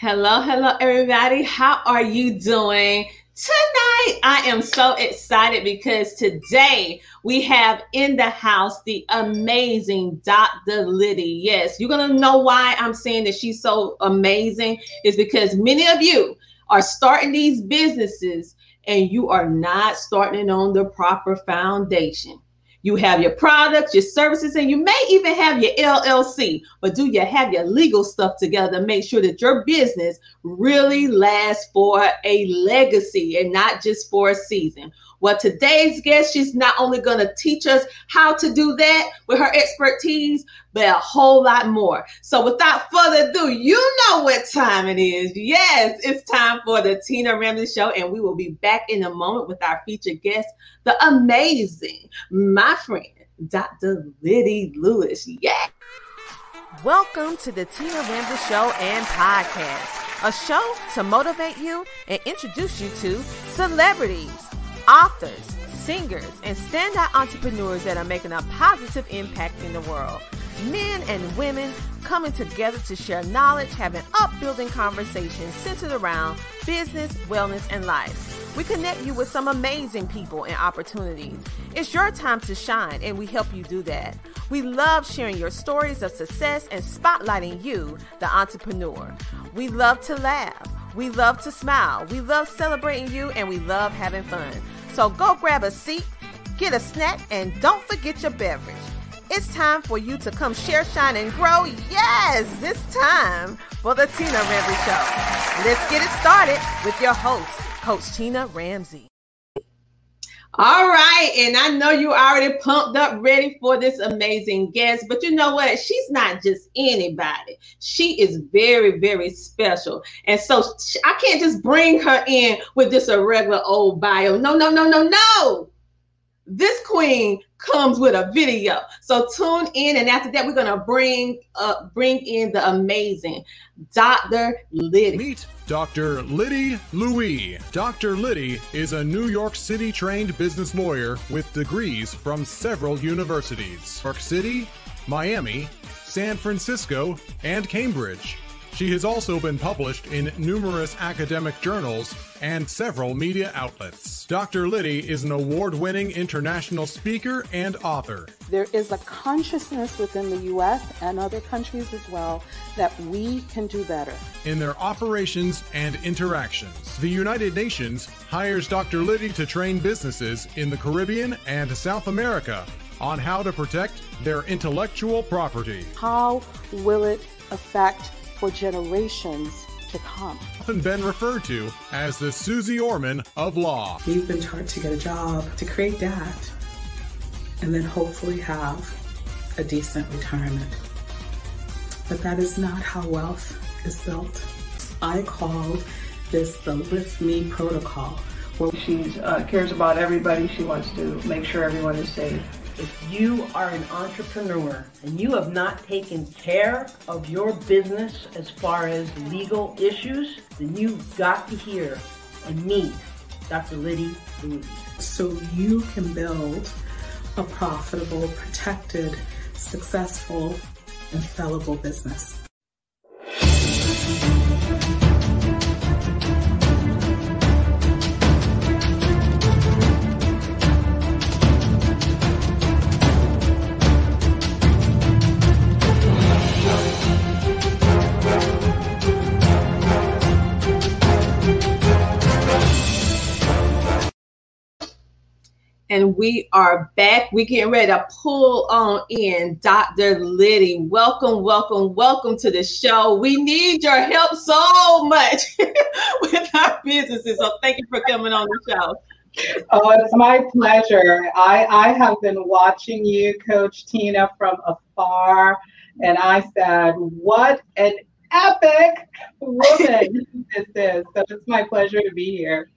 Hello, hello, everybody. How are you doing? Tonight, I am so excited because today we have in the house the amazing Dr. Lydie. Yes, you're going to know why I'm saying that she's so amazing, is because many of you are starting these businesses and you are not starting on the proper foundation. You have your products, your services, and you may even have your LLC. But do you have your legal stuff together to make sure that your business really lasts for a legacy and not just for a season? Well, today's guest, she's not only going to teach us how to do that with her expertise, but a whole lot more. So, without further ado, you know what time it is. Yes, it's time for the Tina Ramsay Show, and we will be back in a moment with our featured guest, the amazing, my friend, Dr. Lydie Louis. Yeah. Welcome to the Tina Ramsay Show and Podcast, a show to motivate you and introduce you to celebrities authors, singers, and standout entrepreneurs that are making a positive impact in the world. Men and women coming together to share knowledge, having upbuilding conversations centered around business, wellness, and life. We connect you with some amazing people and opportunities. It's your time to shine, and we help you do that. We love sharing your stories of success and spotlighting you, the entrepreneur. We love to laugh. We love to smile. We love celebrating you, and we love having fun. So go grab a seat, get a snack, and don't forget your beverage. It's time for you to come share, shine, and grow. Yes, it's time for the Tina Ramsay Show. Let's get it started with your host, Coach Tina Ramsay. All right, and I know you already pumped up, ready for this amazing guest, but you know what? She's not just anybody. She is very, very special, and so I can't just bring her in with a regular old bio. No, no, no, no, no. This queen comes with a video. So tune in, and after that, we're gonna bring uh bring in the amazing Dr. Lydie. Meet Dr. Lydie Louis. Dr. Lydie is a New York City trained business lawyer with degrees from several universities New York City, Miami, San Francisco, and Cambridge. She has also been published in numerous academic journals and several media outlets. Dr. Lydie is an award winning international speaker and author. There is a consciousness within the U.S. and other countries as well that we can do better. In their operations and interactions, the United Nations hires Dr. Lydie to train businesses in the Caribbean and South America on how to protect their intellectual property. How will it affect for generations to come. Often been referred to as the Suze Orman of law. You've been taught to get a job, to create that, and then hopefully have a decent retirement. But that is not how wealth is built. I called this the Lift Me protocol. Where she uh, cares about everybody. She wants to make sure everyone is safe. If you are an entrepreneur and you have not taken care of your business as far as legal issues, then you've got to hear and meet Dr. Lydie Louis. So you can build a profitable, protected, successful, and sellable business. And we are back. We getting ready to pull on in Dr. Lydie. Welcome, welcome, welcome to the show. We need your help so much with our businesses. So thank you for coming on the show. Oh, it's my pleasure. I, I have been watching you, Coach Tina, from afar, and I said, "What an epic woman this is!" So it's my pleasure to be here.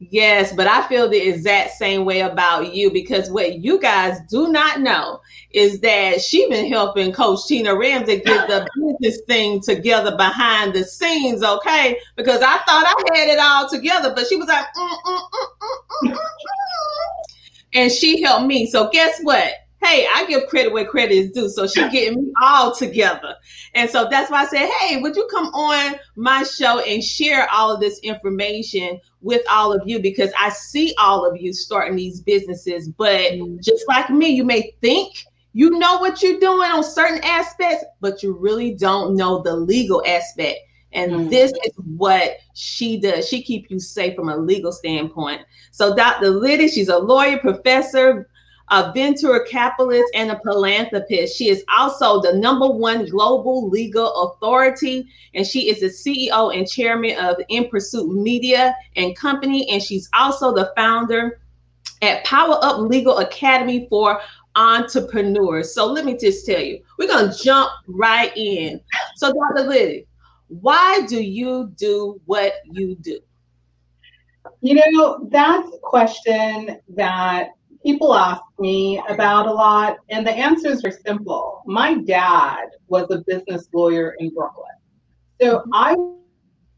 Yes, but I feel the exact same way about you because what you guys do not know is that she been helping Coach Tina Ramsay get the business thing together behind the scenes, okay? Because I thought I had it all together, but she was like, mm, mm, mm, and she helped me. So guess what? Hey, I give credit where credit is due. So she getting me all together. And so that's why I said, hey, would you come on my show and share all of this information with all of you? Because I see all of you starting these businesses, but mm-hmm. just like me, you may think you know what you're doing on certain aspects, but you really don't know the legal aspect. And mm-hmm. this is what she does. She keep you safe from a legal standpoint. So Dr. Lydie, she's a lawyer, professor, a venture capitalist, and a philanthropist. She is also the number one global legal authority, and she is the CEO and chairman of In Pursuit Media and Company. And she's also the founder at Power Up Legal Academy for entrepreneurs. So let me just tell you, we're to jump right in. So, Dr. Lydie, why do you do what you do? You know, that's a question that people ask me about a lot, and the answers are simple. My dad was a business lawyer in Brooklyn. So I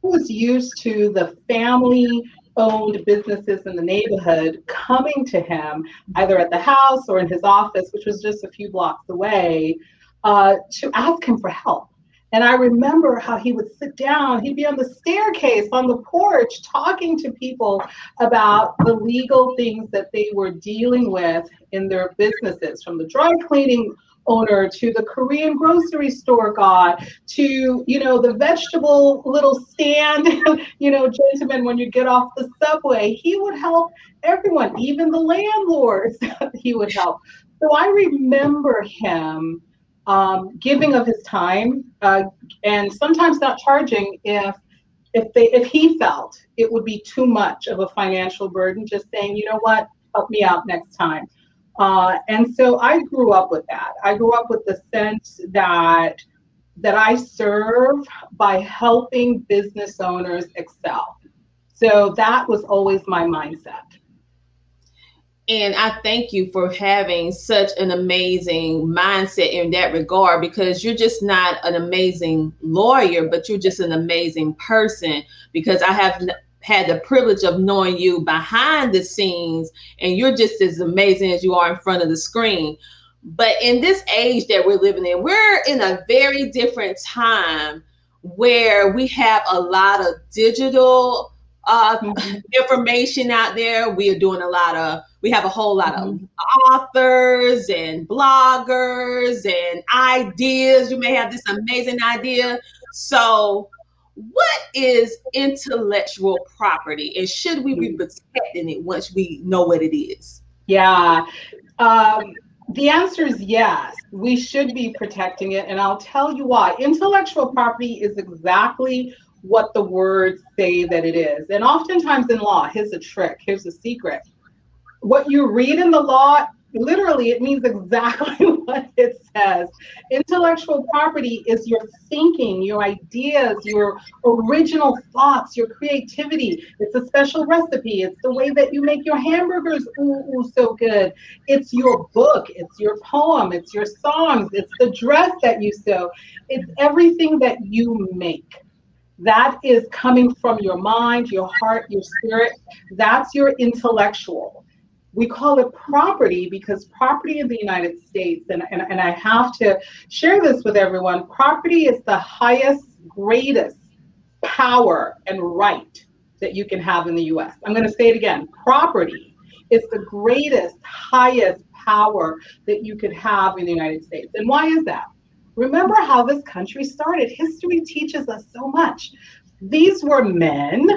was used to the family owned businesses in the neighborhood coming to him either at the house or in his office, which was just a few blocks away, uh, to ask him for help. And I remember how he would sit down, he'd be on the staircase on the porch talking to people about the legal things that they were dealing with in their businesses, from the dry cleaning owner to the Korean grocery store guy to, you know, the vegetable little stand, you know, gentleman when you get off the subway. He would help everyone, even the landlords, he would help. So I remember him um, giving of his time uh, and sometimes not charging if if they if he felt it would be too much of a financial burden just saying you know what help me out next time uh, and so I grew up with that. I grew up with the sense that that I serve by helping business owners excel. So that was always my mindset. And I thank you for having such an amazing mindset in that regard because you're just not an amazing lawyer, but you're just an amazing person. Because I have had the privilege of knowing you behind the scenes, and you're just as amazing as you are in front of the screen. But in this age that we're living in, we're in a very different time where we have a lot of digital uh, information out there. We are doing a lot of, we have a whole lot mm-hmm. of authors and bloggers and ideas. You may have this amazing idea. So, what is intellectual property and should we be mm. protecting it once we know what it is? Yeah. Um, the answer is yes. We should be protecting it. And I'll tell you why. Intellectual property is exactly what the words say that it is. And oftentimes in law, here's a trick, here's a secret. What you read in the law literally it means exactly what it says. Intellectual property is your thinking your ideas your original thoughts your creativity. It's a special recipe. It's the way that you make your hamburgers. Ooh, ooh so good. It's your book. It's your poem. It's your songs. It's the dress that you sew. It's everything that you make that is coming from your mind your heart your spirit that's your intellectual we call it property because property in the United States, and, and, and I have to share this with everyone property is the highest, greatest power and right that you can have in the US. I'm going to say it again property is the greatest, highest power that you could have in the United States. And why is that? Remember how this country started. History teaches us so much. These were men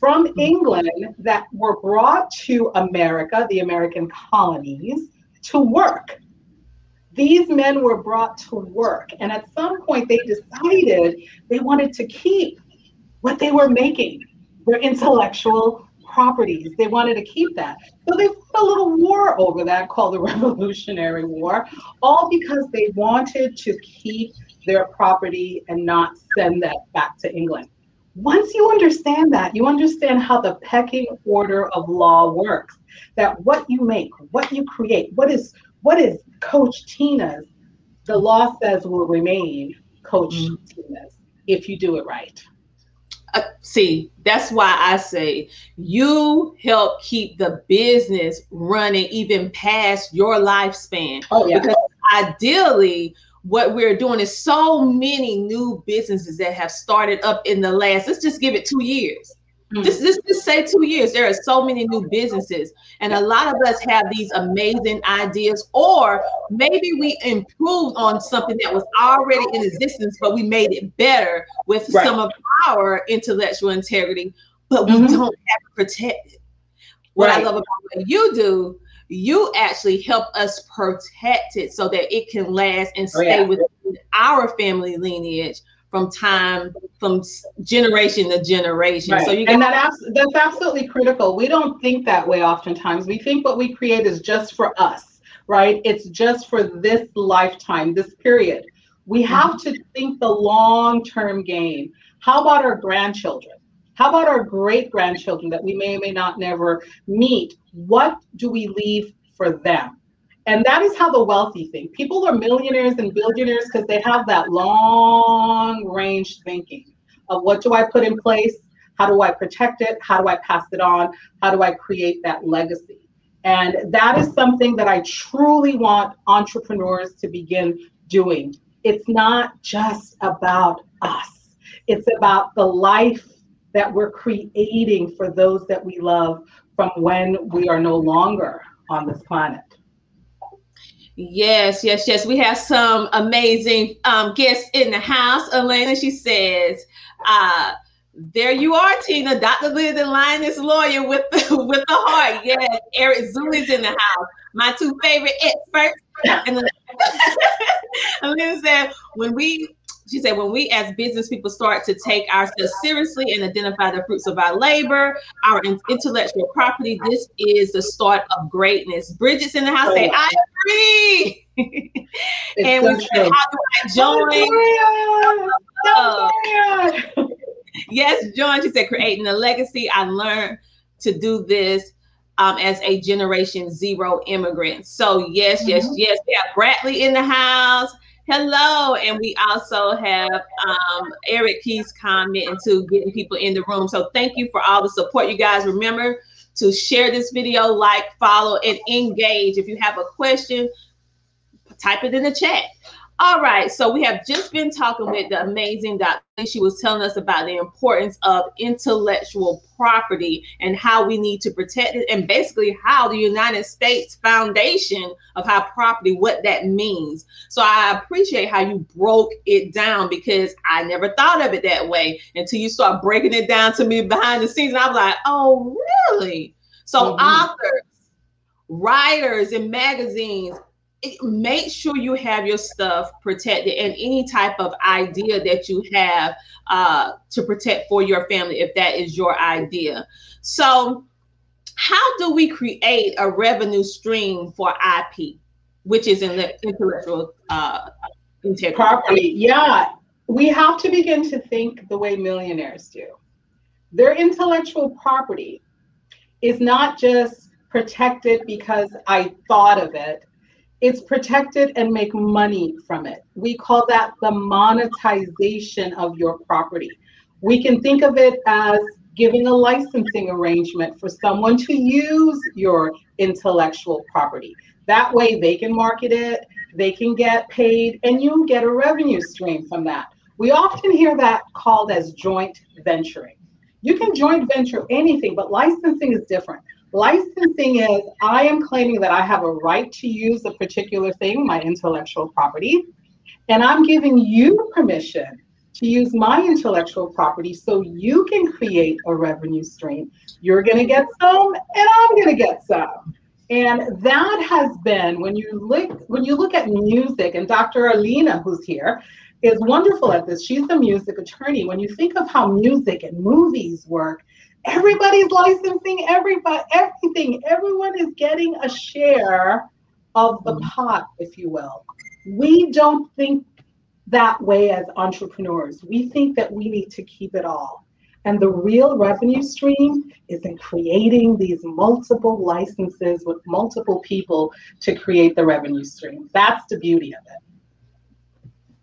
from England that were brought to America, the American colonies, to work. These men were brought to work, and at some point they decided they wanted to keep what they were making, their intellectual properties. They wanted to keep that. So they fought a little war over that called the Revolutionary War, all because they wanted to keep their property and not send that back to England. Once you understand that, you understand how the pecking order of law works. That what you make, what you create, what is what is Coach Tina's, the law says will remain Coach mm-hmm. Tina's if you do it right. Uh, see, that's why I say you help keep the business running even past your lifespan. Oh, yeah. Because ideally, what we're doing is so many new businesses that have started up in the last, let's just give it two years. Just, just, just say two years. There are so many new businesses, and a lot of us have these amazing ideas, or maybe we improved on something that was already in existence, but we made it better with right. some of our intellectual integrity, but we mm-hmm. don't have to protect it. What right. I love about what you do, you actually help us protect it so that it can last and stay oh, yeah. within our family lineage from time from generation to generation. Right. So you and that abs- that's absolutely critical. We don't think that way oftentimes. We think what we create is just for us, right? It's just for this lifetime, this period. We mm-hmm. have mm-hmm. to think the long-term game. How about our grandchildren? How about our great grandchildren that we may or may not never meet? What do we leave for them? And that is how the wealthy think. People are millionaires and billionaires because they have that long range thinking of what do I put in place? How do I protect it? How do I pass it on? How do I create that legacy? And that is something that I truly want entrepreneurs to begin doing. It's not just about us, it's about the life that we're creating for those that we love from when we are no longer on this planet. Yes, yes, yes. We have some amazing um, guests in the house. Elena, she says, uh, there you are, Tina, Dr. Liz the lawyer with the, with the heart. Yes, Eric Zuli's in the house. My two favorite experts. And Elena said, when we she said, when we as business people start to take ourselves seriously and identify the fruits of our labor, our intellectual property, this is the start of greatness. Bridget's in the house. Say, I agree. and so we said, how do I join? Yes, join. She said, creating a legacy. I learned to do this um, as a Generation Zero immigrant. So yes, yes, mm-hmm. yes. We have Bradley in the house. Hello, and we also have um, Eric Keys commenting to getting people in the room. So thank you for all the support, you guys. Remember to share this video, like, follow, and engage. If you have a question, type it in the chat. All right, so we have just been talking with the amazing Dr. She was telling us about the importance of intellectual property and how we need to protect it, and basically how the United States Foundation of how property, what that means. So I appreciate how you broke it down because I never thought of it that way until you start breaking it down to me behind the scenes. And I was like, oh, really? So mm-hmm. authors, writers, and magazines make sure you have your stuff protected and any type of idea that you have uh, to protect for your family if that is your idea. So how do we create a revenue stream for ip which is in the intellectual uh, integrity? Property yeah. We have to begin to think the way millionaires do. Their intellectual property is not just protected because i thought of it it's protected and make money from it. We call that the monetization of your property. We can think of it as giving a licensing arrangement for someone to use your intellectual property. That way they can market it, they can get paid, and you get a revenue stream from that. We often hear that called as joint venturing. You can joint venture anything, but licensing is different. Licensing is I am claiming that I have a right to use a particular thing, my intellectual property, and I'm giving you permission to use my intellectual property so you can create a revenue stream. You're going to get some, and I'm going to get some. And that has been when you look when you look at music, and Dr. Alina, who's here, is wonderful at this. She's a music attorney. When you think of how music and movies work, everybody's licensing everybody everything everyone is getting a share of the mm-hmm. pot if you will we don't think that way as entrepreneurs we think that we need to keep it all and the real revenue stream is in creating these multiple licenses with multiple people to create the revenue stream that's the beauty of it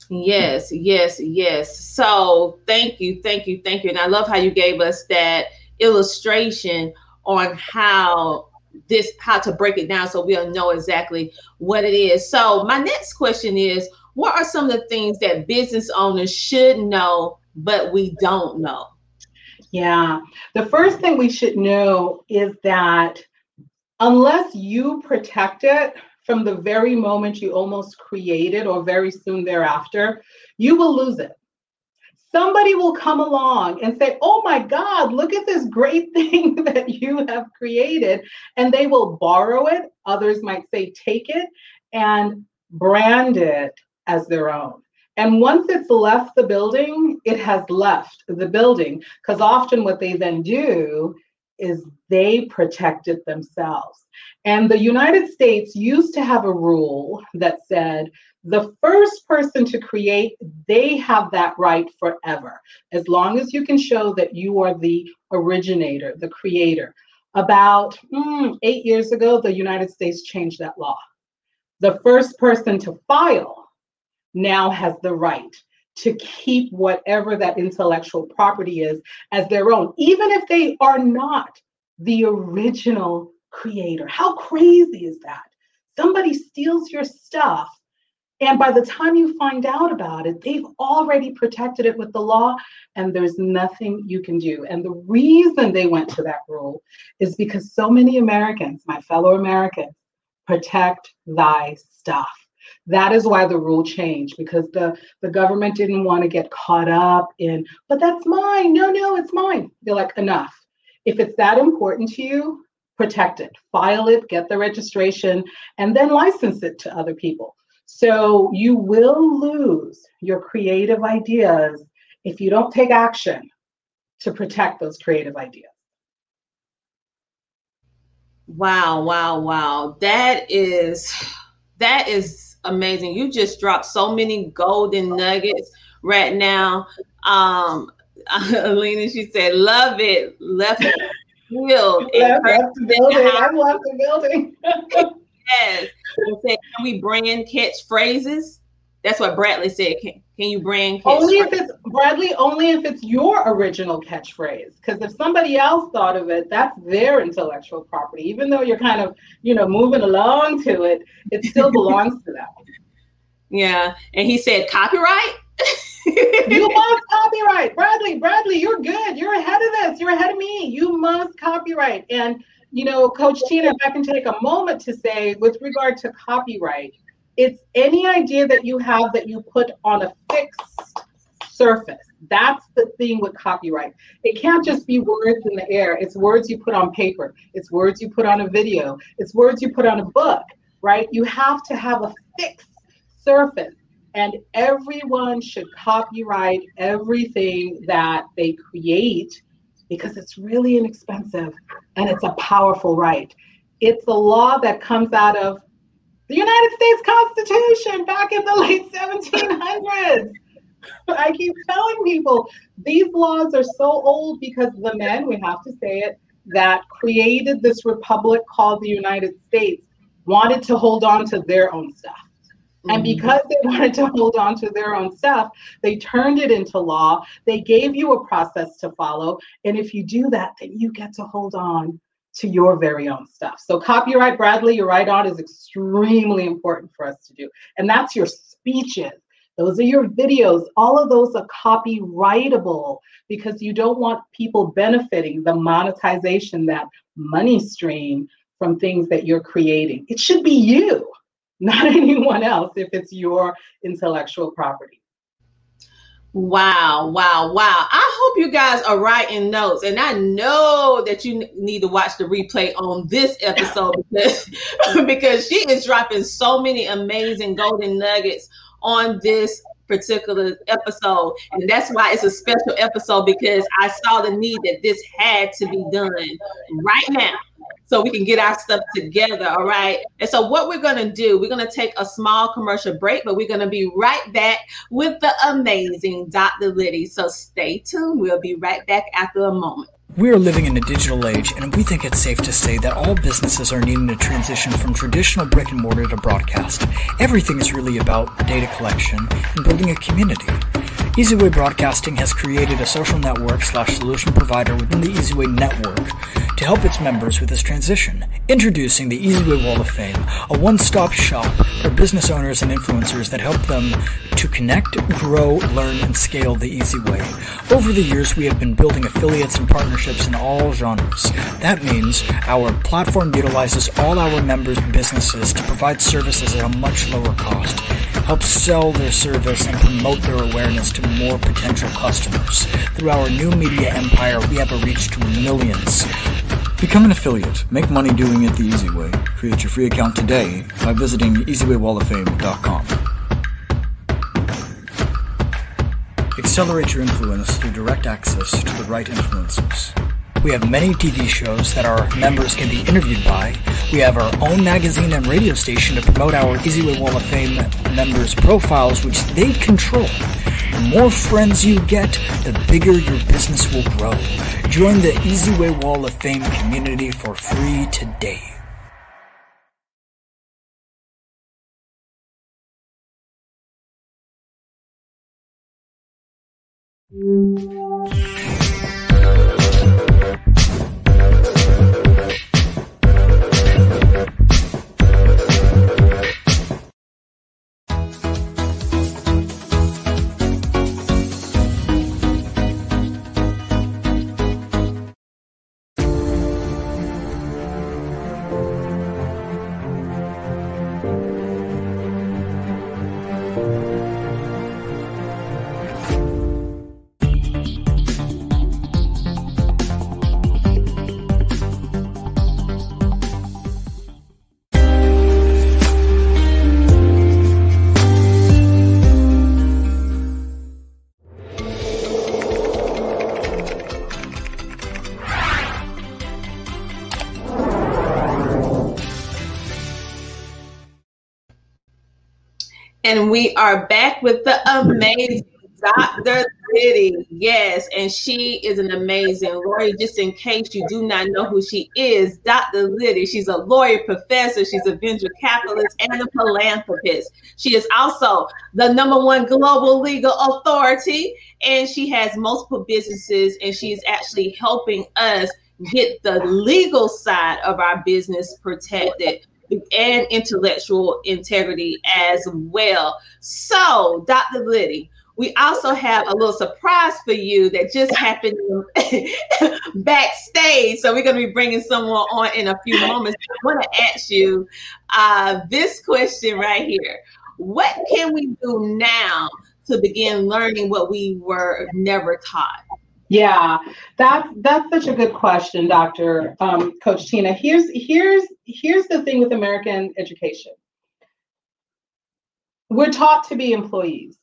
Yes, yes, yes. So thank you, thank you, thank you. And I love how you gave us that illustration on how this how to break it down so we'll know exactly what it is. So my next question is what are some of the things that business owners should know but we don't know? Yeah. The first thing we should know is that unless you protect it from the very moment you almost created or very soon thereafter, you will lose it. Somebody will come along and say, Oh my God, look at this great thing that you have created. And they will borrow it. Others might say, Take it and brand it as their own. And once it's left the building, it has left the building because often what they then do is they protect it themselves. And the United States used to have a rule that said the first person to create, they have that right forever, as long as you can show that you are the originator, the creator. About mm, eight years ago, the United States changed that law. The first person to file now has the right to keep whatever that intellectual property is as their own, even if they are not the original creator. How crazy is that? Somebody steals your stuff, and by the time you find out about it, they've already protected it with the law, and there's nothing you can do. And the reason they went to that rule is because so many Americans, my fellow Americans, protect thy stuff. That is why the rule changed because the, the government didn't want to get caught up in, but that's mine. No, no, it's mine. They're like, enough. If it's that important to you, protect it, file it, get the registration, and then license it to other people. So you will lose your creative ideas if you don't take action to protect those creative ideas. Wow, wow, wow. That is that is amazing. You just dropped so many golden nuggets right now. Um, Alina, she said, "Love it, left it field, left, left the building. I love the building." yes, said, "Can we brand catchphrases?" That's what Bradley said. Can, can you brand only if it's Bradley? Only if it's your original catchphrase. Because if somebody else thought of it, that's their intellectual property. Even though you're kind of, you know, moving along to it, it still belongs to them. Yeah, and he said copyright. you must copyright, Bradley. Bradley, you're good. You're ahead of this. You're ahead of me. You must copyright. And you know, Coach Tina, if I can take a moment to say, with regard to copyright it's any idea that you have that you put on a fixed surface. That's the thing with copyright. It can't just be words in the air. It's words you put on paper. It's words you put on a video. It's words you put on a book, right? You have to have a fixed surface. And everyone should copyright everything that they create because it's really inexpensive and it's a powerful right. It's a law that comes out of the United States Constitution back in the late 1700s. I keep telling people these laws are so old because the men, we have to say it, that created this republic called the United States wanted to hold on to their own stuff. And mm-hmm. because they wanted to hold on to their own stuff, they turned it into law. They gave you a process to follow. And if you do that, then you get to hold on to your very own stuff. So copyright, Bradley, you're right on, is extremely important for us to do. And that's your speeches. Those are your videos. All of those are copyrightable because you don't want people benefiting the monetization, that money stream from things that you're creating. It should be you, not anyone else, if it's your intellectual property. Wow, wow, wow. I hope you guys are writing notes. And I know that you need to watch the replay on this episode because, because she is dropping so many amazing golden nuggets on this particular episode. And that's why it's a special episode because I saw the need that this had to be done right now so we can get our stuff together. All right. And so, what we're going to do, we're going to take a small commercial break, but we're going to be right back with the amazing Dr. Lydie. So, stay tuned. We'll be right back after a moment. We are living in a digital age, and we think it's safe to say that all businesses are needing to transition from traditional brick and mortar to broadcast. Everything is really about data collection and building a community. eZWay Broadcasting has created a social network slash solution provider within the eZWay network to help its members with this transition. Introducing the eZWay Wall of Fame, a one-stop shop for business owners and influencers that help them to connect, grow, learn, and scale the easy way. Over the years, we have been building affiliates and partnerships in all genres. That means our platform utilizes all our members' businesses to provide services at a much lower cost help sell their service and promote their awareness to more potential customers. Through our new media empire, we have a reach to millions. Become an affiliate. Make money doing it the easy way. Create your free account today by visiting easywaywalloffame.com. Accelerate your influence through direct access to the right influencers. We have many TV shows that our members can be interviewed by. We have our own magazine and radio station to promote our eZWay Wall of Fame members' profiles, which they control. The more friends you get, the bigger your business will grow. Join the eZWay Wall of Fame community for free today. And we are back with the amazing Dr. Lydie. Yes, and she is an amazing lawyer. Just in case you do not know who she is, Dr. Lydie, she's a lawyer, professor, she's a venture capitalist, and a philanthropist. She is also the number one global legal authority, and she has multiple businesses, and she's actually helping us get the legal side of our business protected and intellectual integrity as well. So, Dr. Lydie, we also have a little surprise for you that just happened backstage. So we're going to be bringing someone on in a few moments. I want to ask you uh, this question right here. What can we do now to begin learning what we were never taught? Yeah, that's that's such a good question, Doctor um, Coach Tina. Here's here's here's the thing with American education. We're taught to be employees.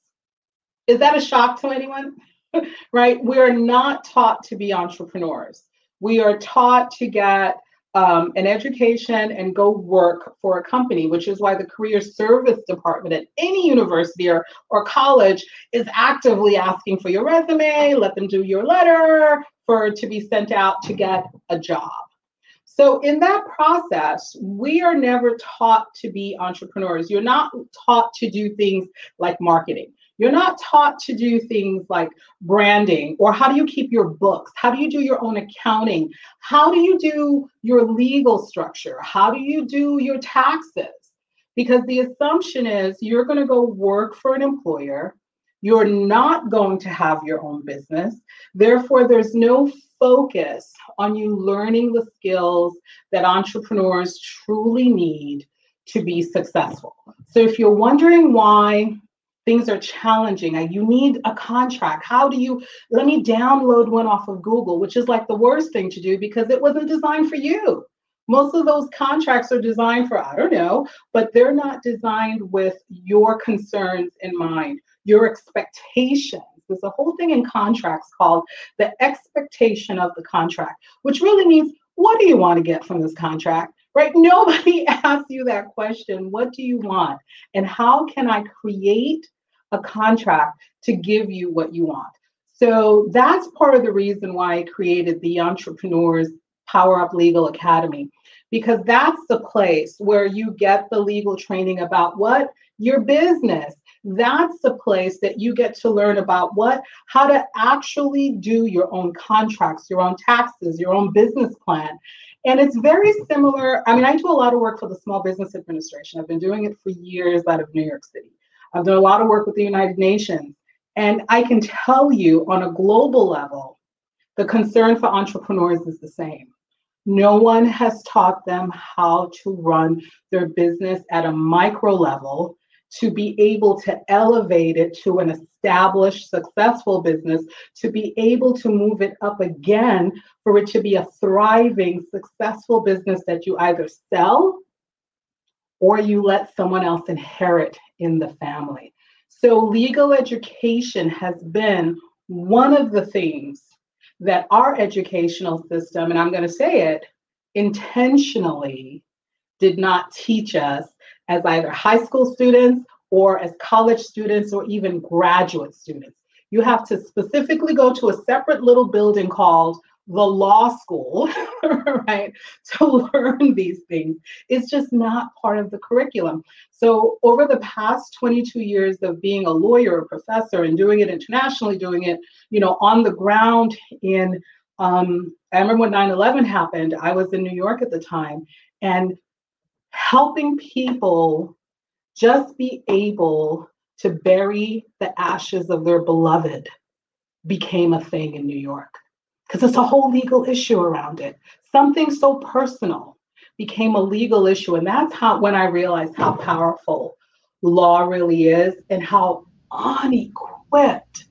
Is that a shock to anyone? right? We are not taught to be entrepreneurs. We are taught to get um, an education and go work for a company, which is why the career service department at any university or, or college is actively asking for your resume, let them do your letter for to be sent out to get a job. So in that process, we are never taught to be entrepreneurs. You're not taught to do things like marketing. You're not taught to do things like branding or how do you keep your books? How do you do your own accounting? How do you do your legal structure? How do you do your taxes? Because the assumption is you're going to go work for an employer. You're not going to have your own business. Therefore, there's no focus on you learning the skills that entrepreneurs truly need to be successful. So if you're wondering why things are challenging. You need a contract. How do you let me download one off of Google, which is like the worst thing to do because it wasn't designed for you. Most of those contracts are designed for, I don't know, but they're not designed with your concerns in mind, your expectations. There's a whole thing in contracts called the expectation of the contract, which really means what do you want to get from this contract? Right? Nobody asks you that question. What do you want? And how can I create a contract to give you what you want? So that's part of the reason why I created the Entrepreneurs Power Up Legal Academy, because that's the place where you get the legal training about what? Your business. That's the place that you get to learn about what? How to actually do your own contracts, your own taxes, your own business plan. And it's very similar. I mean, I do a lot of work for the Small Business Administration. I've been doing it for years out of New York City. I've done a lot of work with the United Nations. And I can tell you on a global level, the concern for entrepreneurs is the same. No one has taught them how to run their business at a micro level to be able to elevate it to an established, successful business, to be able to move it up again for it to be a thriving, successful business that you either sell or you let someone else inherit in the family. So, legal education has been one of the things that our educational system, and I'm going to say it intentionally, did not teach us as either high school students or as college students or even graduate students. You have to specifically go to a separate little building called the law school, right, to learn these things. It's just not part of the curriculum. So, over the past 22 years of being a lawyer, a professor, and doing it internationally, doing it, you know, on the ground in, um, I remember when 9 11 happened, I was in New York at the time, and helping people just be able to bury the ashes of their beloved became a thing in New York because it's a whole legal issue around it. Something so personal became a legal issue. And that's how when I realized how powerful law really is and how unequipped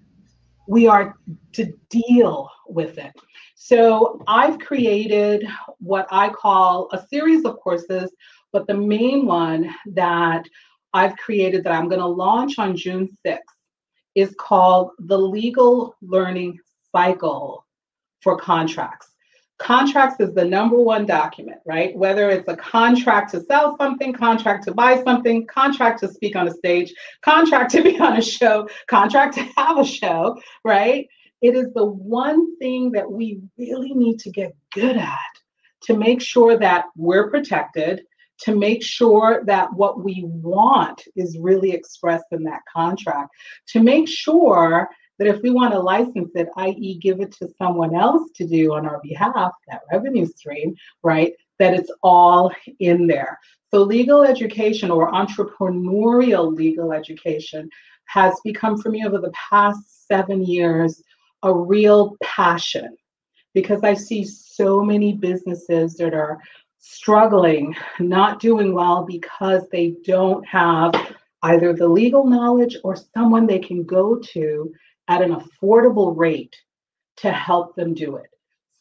we are to deal with it. So I've created what I call a series of courses, but the main one that I've created that I'm going to launch on June 6th is called the Legal Learning Cycle for Contracts. Contracts is the number one document, right? Whether it's a contract to sell something, contract to buy something, contract to speak on a stage, contract to be on a show, contract to have a show, right? It is the one thing that we really need to get good at to make sure that we're protected, to make sure that what we want is really expressed in that contract, to make sure that if we want to license it, i.e., give it to someone else to do on our behalf, that revenue stream, right, that it's all in there. So, legal education or entrepreneurial legal education has become for me over the past seven years a real passion because I see so many businesses that are struggling, not doing well because they don't have either the legal knowledge or someone they can go to at an affordable rate to help them do it.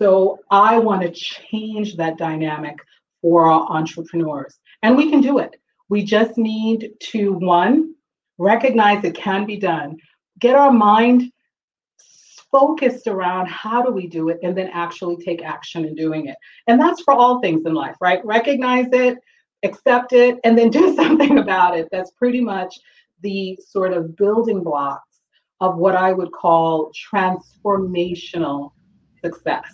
So I want to change that dynamic for our entrepreneurs. And we can do it. We just need to, one, recognize it can be done, get our mind focused around how do we do it and then actually take action in doing it. And that's for all things in life, right? Recognize it, accept it, and then do something about it. That's pretty much the sort of building blocks of what I would call transformational success.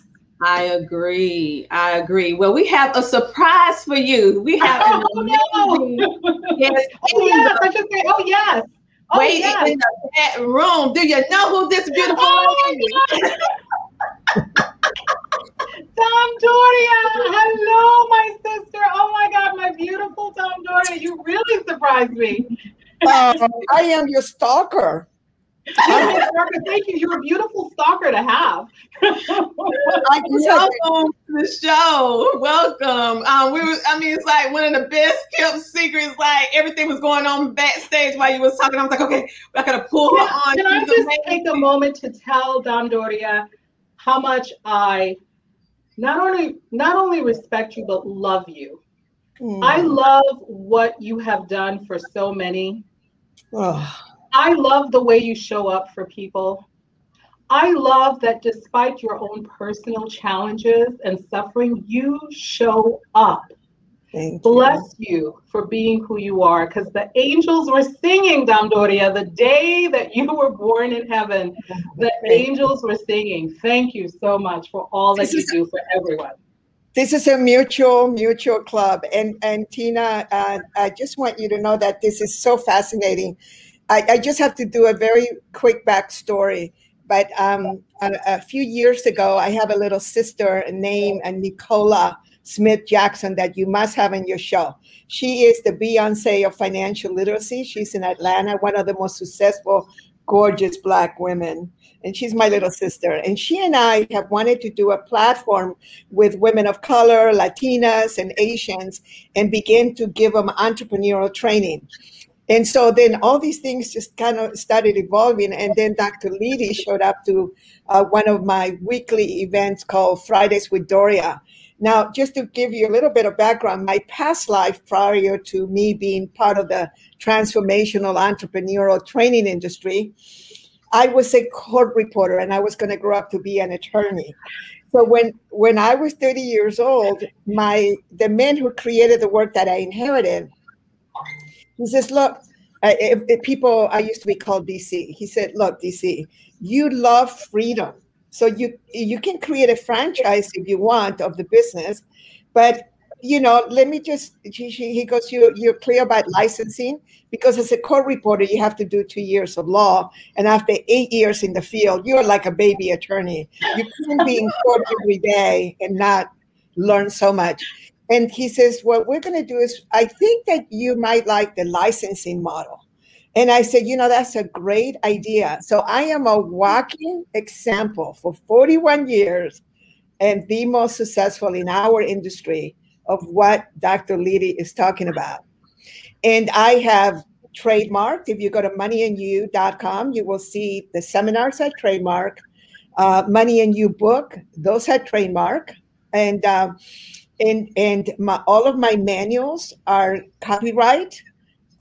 I agree. I agree. Well, we have a surprise for you. We have an oh, amazing, no. yes, oh yes, I should say, oh yes. Oh, Wait yes. in that room. Do you know who this beautiful oh, is? Dame Doria. Hello, my sister. Oh my God, my beautiful Dame Doria. You really surprised me. uh, I am your stalker. Thank you. You're a beautiful stalker to have. Welcome to the show. Welcome. Um, we were, I mean, it's like one of the best kept secrets. Like everything was going on backstage while you was talking. I was like, okay, I gotta pull her on. Can I just take a moment to tell Dame Doria how much I not only not only respect you but love you. Mm. I love what you have done for so many. Oh I love the way you show up for people. I love that despite your own personal challenges and suffering, you show up Thank Bless you for being who you are because the angels were singing, Dame Doria, the day that you were born in heaven. The angels were singing. Thank you so much for all that you do for everyone. This is a mutual, mutual club. And, and Tina, uh, I just want you to know that this is so fascinating. I, I just have to do a very quick backstory. But um, a, a, few years ago, I have a little sister named Nicola Smith Jackson that you must have in your show. She is the Beyonce of financial literacy. She's in Atlanta, one of the most successful, gorgeous Black women. And she's my little sister. And she and I have wanted to do a platform with women of color, Latinas, and Asians, and begin to give them entrepreneurial training. And so then all these things just kind of started evolving. And then Dr. Lydie showed up to uh, one of my weekly events called Fridays with Doria. Now, just to give you a little bit of background, my past life prior to me being part of the transformational entrepreneurial training industry, I was a court reporter and I was going to grow up to be an attorney. So when when I was 30 years old, my the men who created the work that I inherited, he says, "Look, people I used to be called DC. He said, "Look, DC, you love freedom." So you you can create a franchise if you want of the business, but you know, let me just he goes, you you're clear about licensing because as a court reporter, you have to do two years of law, and after eight years in the field, you're like a baby attorney. You couldn't be in court every day and not learn so much. And he says, what we're going to do is, I think that you might like the licensing model. And I said, you know, that's a great idea. So I am a walking example for 41 years and the most successful in our industry of what Dr. Lydie is talking about. And I have trademarked. If you go to moneyandyou.com, you will see the seminars I trademark, uh, Money and You book, those are trademark. And uh, and and my, all of my manuals are copyright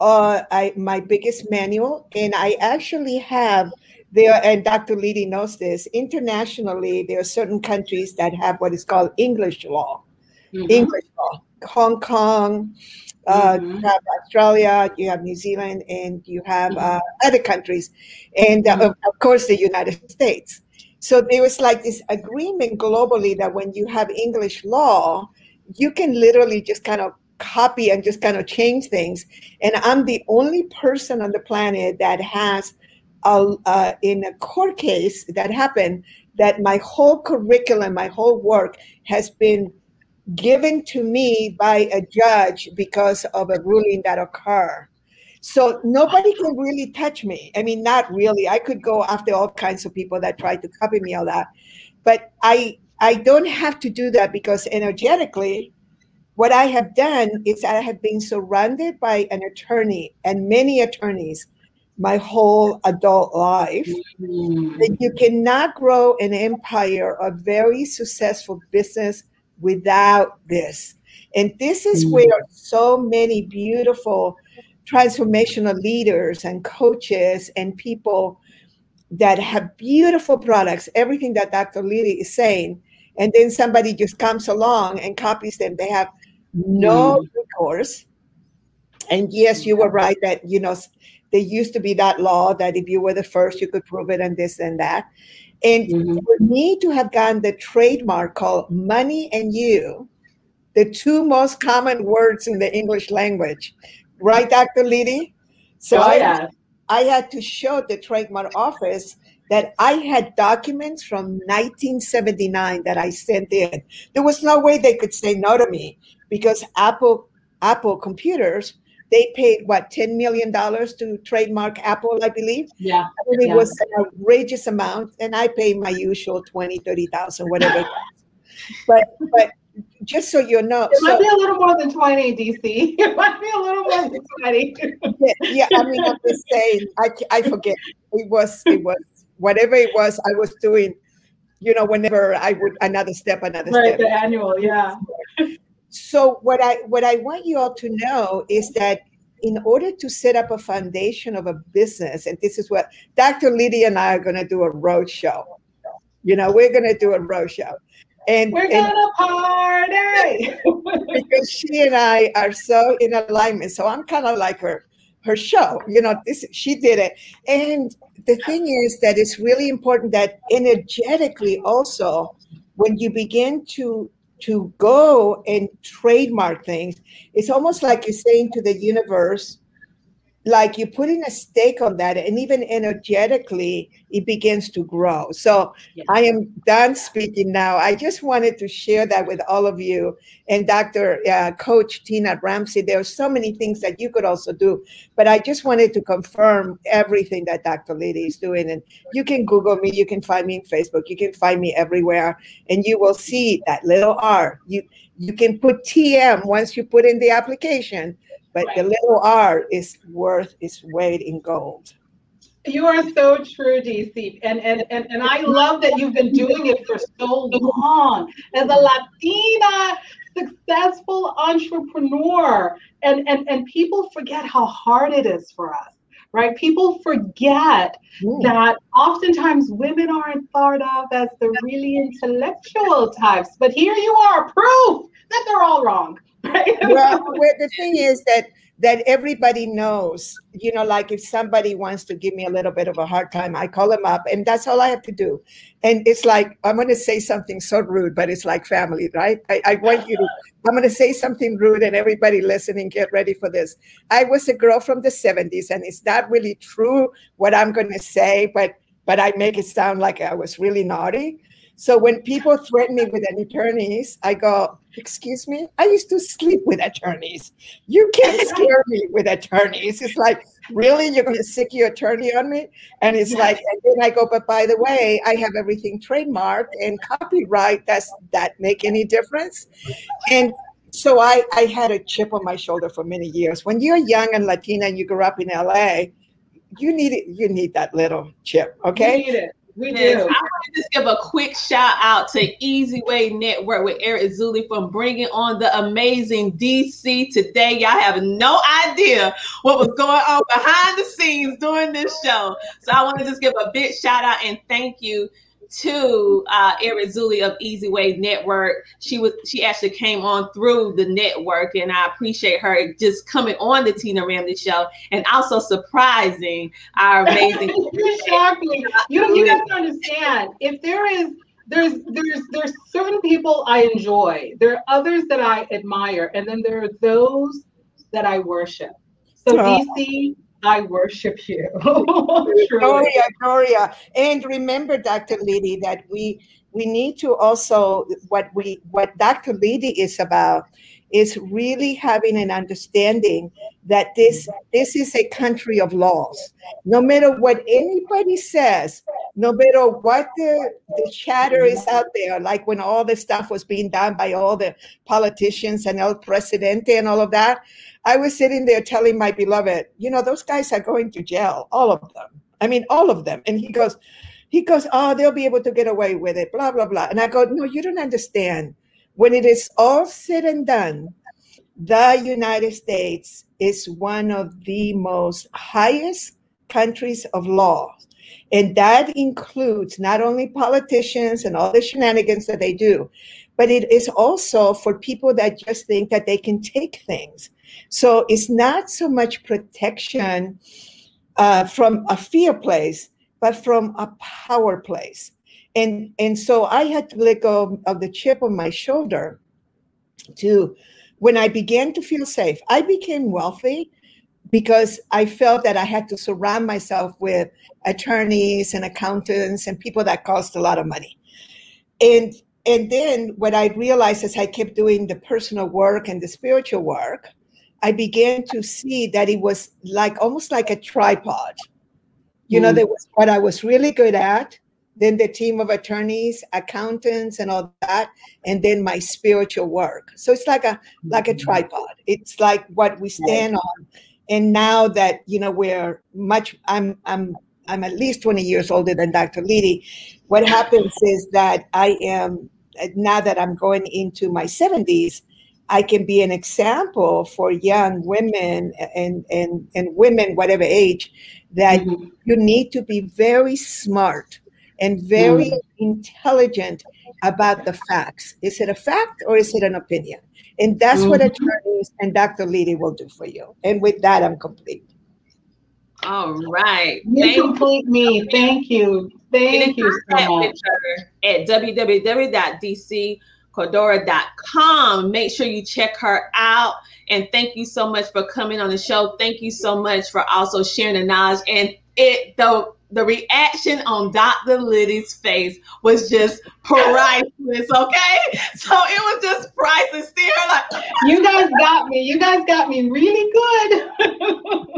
uh, I, my biggest manual, and I actually have there, and Dr. Lydie knows this. Internationally, there are certain countries that have what is called English law. Mm-hmm. English law, Hong Kong, uh, mm-hmm. you have Australia, you have New Zealand, and you have mm-hmm. uh, other countries, and uh, mm-hmm. of course the United States. So there was like this agreement globally that when you have English law, you can literally just kind of copy and just kind of change things. And I'm the only person on the planet that has, a, uh, in a court case that happened, that my whole curriculum, my whole work has been given to me by a judge because of a ruling that occurred. So nobody can really touch me. I mean, not really. I could go after all kinds of people that tried to copy me all that. But I I don't have to do that because energetically what I have done is I have been surrounded by an attorney and many attorneys my whole adult life. Mm-hmm. That you cannot grow an empire, a very successful business without this. And this is mm-hmm. where so many beautiful transformational leaders and coaches and people that have beautiful products, everything that Dr. Lydie is saying, and then somebody just comes along and copies them. They have no mm. recourse. And yes, you were right that, you know, there used to be that law that if you were the first, you could prove it and this and that. And mm-hmm. for me to have gotten the trademark called money and you, the two most common words in the English language, right, Dr. Lydie? So oh, yeah. I, I had to show the trademark office that I had documents from 1979 that I sent in. There was no way they could say no to me because Apple Apple computers they paid what 10 million dollars to trademark Apple, I believe. Yeah. I mean, it yeah. was an outrageous amount, and I paid my usual 20, 30,000, whatever. but but just so you know, it so, might be a little more than 20, DC. It might be a little more than 20. yeah, yeah, I mean, I'm just saying, I, I forget. It was, it was whatever it was I was doing, you know, whenever I would another step, another right, step. Right, the annual, yeah. So what I what I want you all to know is that in order to set up a foundation of a business, and this is what Dr. Lydie and I are going to do a road show. You know, we're going to do a road show. And we're and, gonna party because she and I are so in alignment. So I'm kind of like her her show. You know, this she did it. And the thing is that it's really important that energetically also when you begin to to go and trademark things, it's almost like you're saying to the universe, like you're putting a stake on that and even energetically it begins to grow. So yes. i am done speaking now. I just wanted to share that with all of you and dr uh, coach tina ramsay. There are so many things that you could also do but i just wanted to confirm everything that dr lydie is doing. And you can google me you can find me in facebook you can find me everywhere and you will see that little r. You you can put tm once you put in the application but the little r is worth its weight in gold. You are so true, DC. And, and, and, and I love that you've been doing it for so long as a Latina successful entrepreneur. And, and, and people forget how hard it is for us, right? People forget mm. that oftentimes women aren't thought of as the really intellectual types. But here you are, proof that they're all wrong. well, the thing is that that everybody knows, you know, like if somebody wants to give me a little bit of a hard time, I call them up and that's all I have to do. And it's like, I'm going to say something so rude, but it's like family, right? I, I want you to, I'm going to say something rude and everybody listening, get ready for this. I was a girl from the 70s and it's not really true what I'm going to say, but, but I make it sound like I was really naughty. So when people threaten me with an attorneys, I go, excuse me, I used to sleep with attorneys. You can't scare me with attorneys. It's like, really? You're going to sick your attorney on me? And it's like, and then I go, but by the way, I have everything trademarked and copyright. Does that make any difference? And so I, I had a chip on my shoulder for many years. When you're young and Latina and you grew up in LA, you need it, you need that little chip, okay? You need it. We do. I want to just give a quick shout out to eZWay Network with Eric Zuli from bringing on the amazing DC today. Y'all have no idea what was going on behind the scenes during this show. So I want to just give a big shout out and thank you to uh, Erin Zuli of eZWay Network. She was she actually came on through the network, and I appreciate her just coming on the Tina Ramsay show and also surprising our amazing. exactly. You you have to understand if there is there's there's there's certain people I enjoy. There are others that I admire, and then there are those that I worship. So oh. DC I worship you. Gloria, Gloria. And remember, Dr. Lydie, that we we need to also what we what Dr. Lydie is about is really having an understanding that this this is a country of laws. No matter what anybody says, no matter what the, the chatter is out there, like when all the stuff was being done by all the politicians and El Presidente and all of that, I was sitting there telling my beloved, you know, those guys are going to jail, all of them. I mean, all of them. And he goes, he goes, oh, they'll be able to get away with it, blah, blah, blah. And I go, no, you don't understand. When it is all said and done, the United States is one of the most highest countries of law. And that includes not only politicians and all the shenanigans that they do, but it is also for people that just think that they can take things. So it's not so much protection uh, from a fear place, but from a power place. And, and so I had to let go of the chip on my shoulder to when I began to feel safe. I became wealthy because I felt that I had to surround myself with attorneys and accountants and people that cost a lot of money. And and then what I realized as I kept doing the personal work and the spiritual work, I began to see that it was like almost like a tripod. You mm. know, there was what I was really good at, then the team of attorneys, accountants, and all that, and then my spiritual work. So it's like a like a mm-hmm. tripod. It's like what we stand on. And now that you know we're much, I'm I'm I'm at least 20 years older than Dr. Lydie. What happens is that I am now that I'm going into my 70s, I can be an example for young women and, and, and women, whatever age, that mm-hmm. you need to be very smart and very mm. intelligent about the facts. Is it a fact or is it an opinion? And that's mm-hmm. what attorneys and Dr. Lydie will do for you. And with that, I'm complete. All right. You Thank complete you. me. Thank you. Thank you so much. At www.dccordova.com. Make sure you check her out. And thank you so much for coming on the show. Thank you so much for also sharing the knowledge. And it the the reaction on Dr. Lydie's face was just priceless, okay? So it was just priceless. Like you guys got me. You guys got me really good.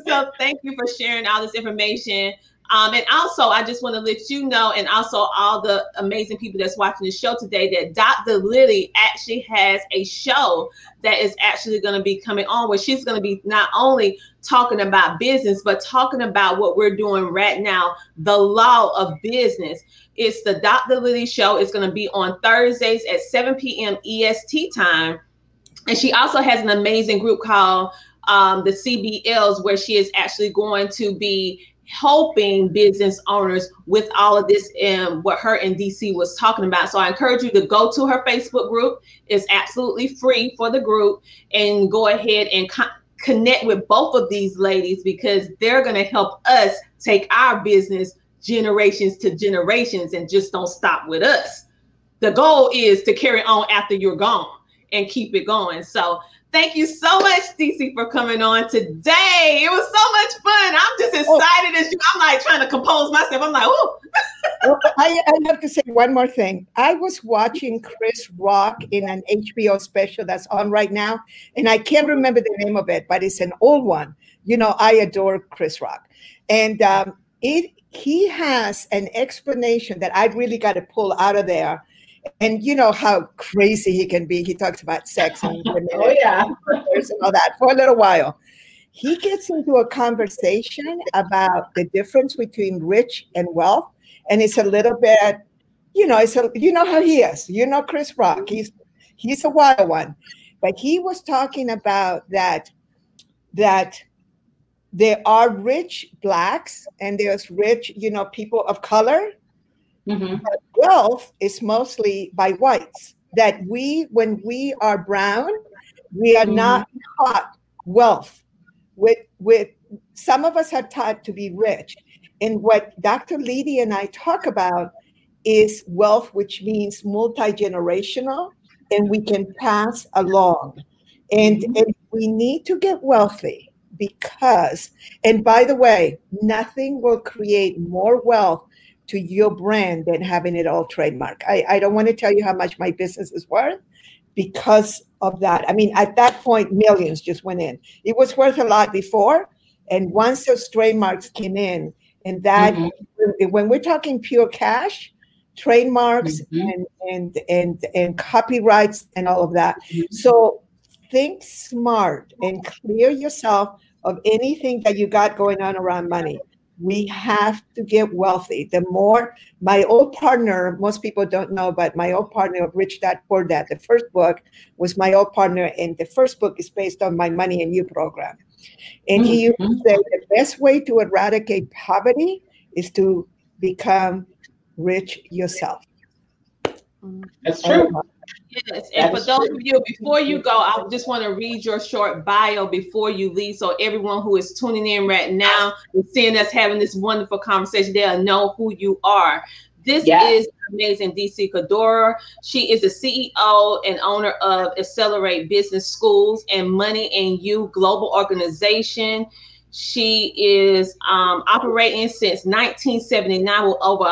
so thank you for sharing all this information. Um, and also, I just want to let you know, and also all the amazing people that's watching the show today, that Dr. Lydie actually has a show that is actually going to be coming on where she's going to be not only talking about business, but talking about what we're doing right now the law of business. It's the Dr. Lydie show. It's going to be on Thursdays at 7 p.m. EST time. And she also has an amazing group called um, the CBLs, where she is actually going to be helping business owners with all of this and what her and DC was talking about. So I encourage you to go to her Facebook group. It's absolutely free for the group and go ahead and co- connect with both of these ladies because they're going to help us take our business generations to generations and just don't stop with us. The goal is to carry on after you're gone and keep it going. So Thank you so much, DC, for coming on today. It was so much fun. I'm just oh. excited oh. as you. I'm like trying to compose myself. I'm like, oh. I, I have to say one more thing. I was watching Chris Rock in an HBO special that's on right now, and I can't remember the name of it, but it's an old one. You know, I adore Chris Rock, and um, it he has an explanation that I really got to pull out of there and you know how crazy he can be. He talks about sex and oh yeah, and all that for a little while. He gets into a conversation about the difference between rich and wealth, and it's a little bit, you know, it's a you know how he is. You know Chris Rock. Mm-hmm. He's he's a wild one, but he was talking about that that there are rich blacks and there's rich, you know, people of color Mm-hmm. Wealth is mostly by whites. That we, when we are brown, we are mm-hmm. not taught wealth. With with some of us are taught to be rich, and what Dr. Lydie and I talk about is wealth, which means multi generational, and we can pass along. And, mm-hmm. and we need to get wealthy because, and by the way, nothing will create more wealth to your brand than having it all trademark. I, I don't want to tell you how much my business is worth because of that. I mean, at that point, millions just went in. It was worth a lot before. And once those trademarks came in, and that mm-hmm. when we're talking pure cash, trademarks mm-hmm. and, and and and copyrights and all of that. Mm-hmm. So think smart and clear yourself of anything that you got going on around money we have to get wealthy. The more my old partner, most people don't know, but my old partner of Rich Dad Poor Dad, the first book was my old partner, and the first book is based on my Money and You program. And mm-hmm. he used to say the best way to eradicate poverty is to become rich yourself. That's true. Yes, and for those of you, before you go, I just want to read your short bio before you leave, so everyone who is tuning in right now and seeing us having this wonderful conversation, they'll know who you are. This yes. is amazing DC Cordova. She is the CEO and owner of Accelerate Business Schools and Money and You Global Organization. She is um, operating since 1979 with over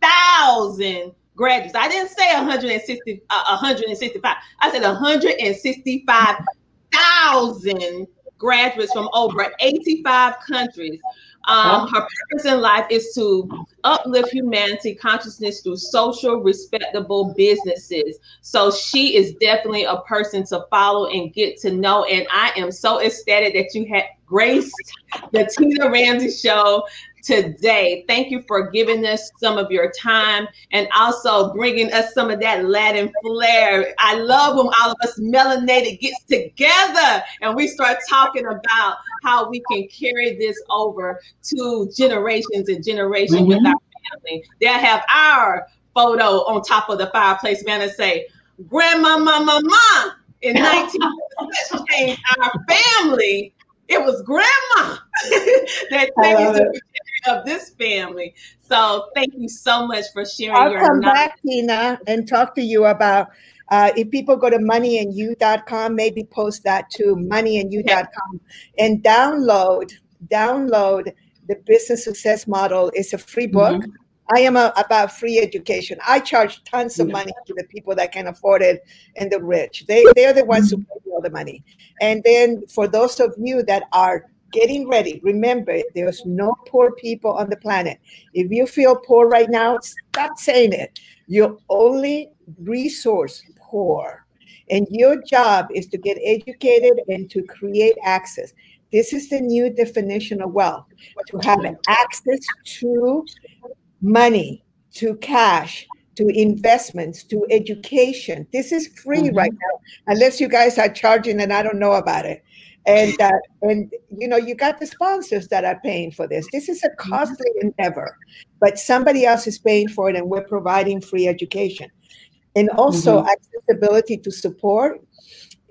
165,000 graduates. I didn't say 160, uh, 165. I said 165,000 graduates from over 85 countries. Um, her purpose in life is to uplift humanity consciousness through social, respectable businesses. So she is definitely a person to follow and get to know. And I am so ecstatic that you had graced the Tina Ramsay show. Today. Thank you for giving us some of your time and also bringing us some of that Latin flair. I love when all of us melanated gets together and we start talking about how we can carry this over to generations and generations mm-hmm. with our family. They have our photo on top of the fireplace, man, and say, Grandma, Mama, Mama in 19 changed our family. It was grandma that changed the of this family. So thank you so much for sharing I'll your come knowledge. back, Tina, and talk to you about uh, if people go to moneyandyou.com, maybe post that to moneyandyou.com and download, download the business success model. It's a free book. Mm-hmm. I am a, about free education. I charge tons of money to the people that can afford it and the rich. They they're the ones mm-hmm. who pay all the money. And then for those of you that are getting ready, remember there's no poor people on the planet. If you feel poor right now, stop saying it. You're only resource poor. And your job is to get educated and to create access. This is the new definition of wealth to have access to money, to cash, to investments, to education. This is free mm-hmm. right now, unless you guys are charging and I don't know about it. And uh, and you know you got the sponsors that are paying for this. This is a mm-hmm. costly endeavor, but somebody else is paying for it, and we're providing free education, and also mm-hmm. accessibility to support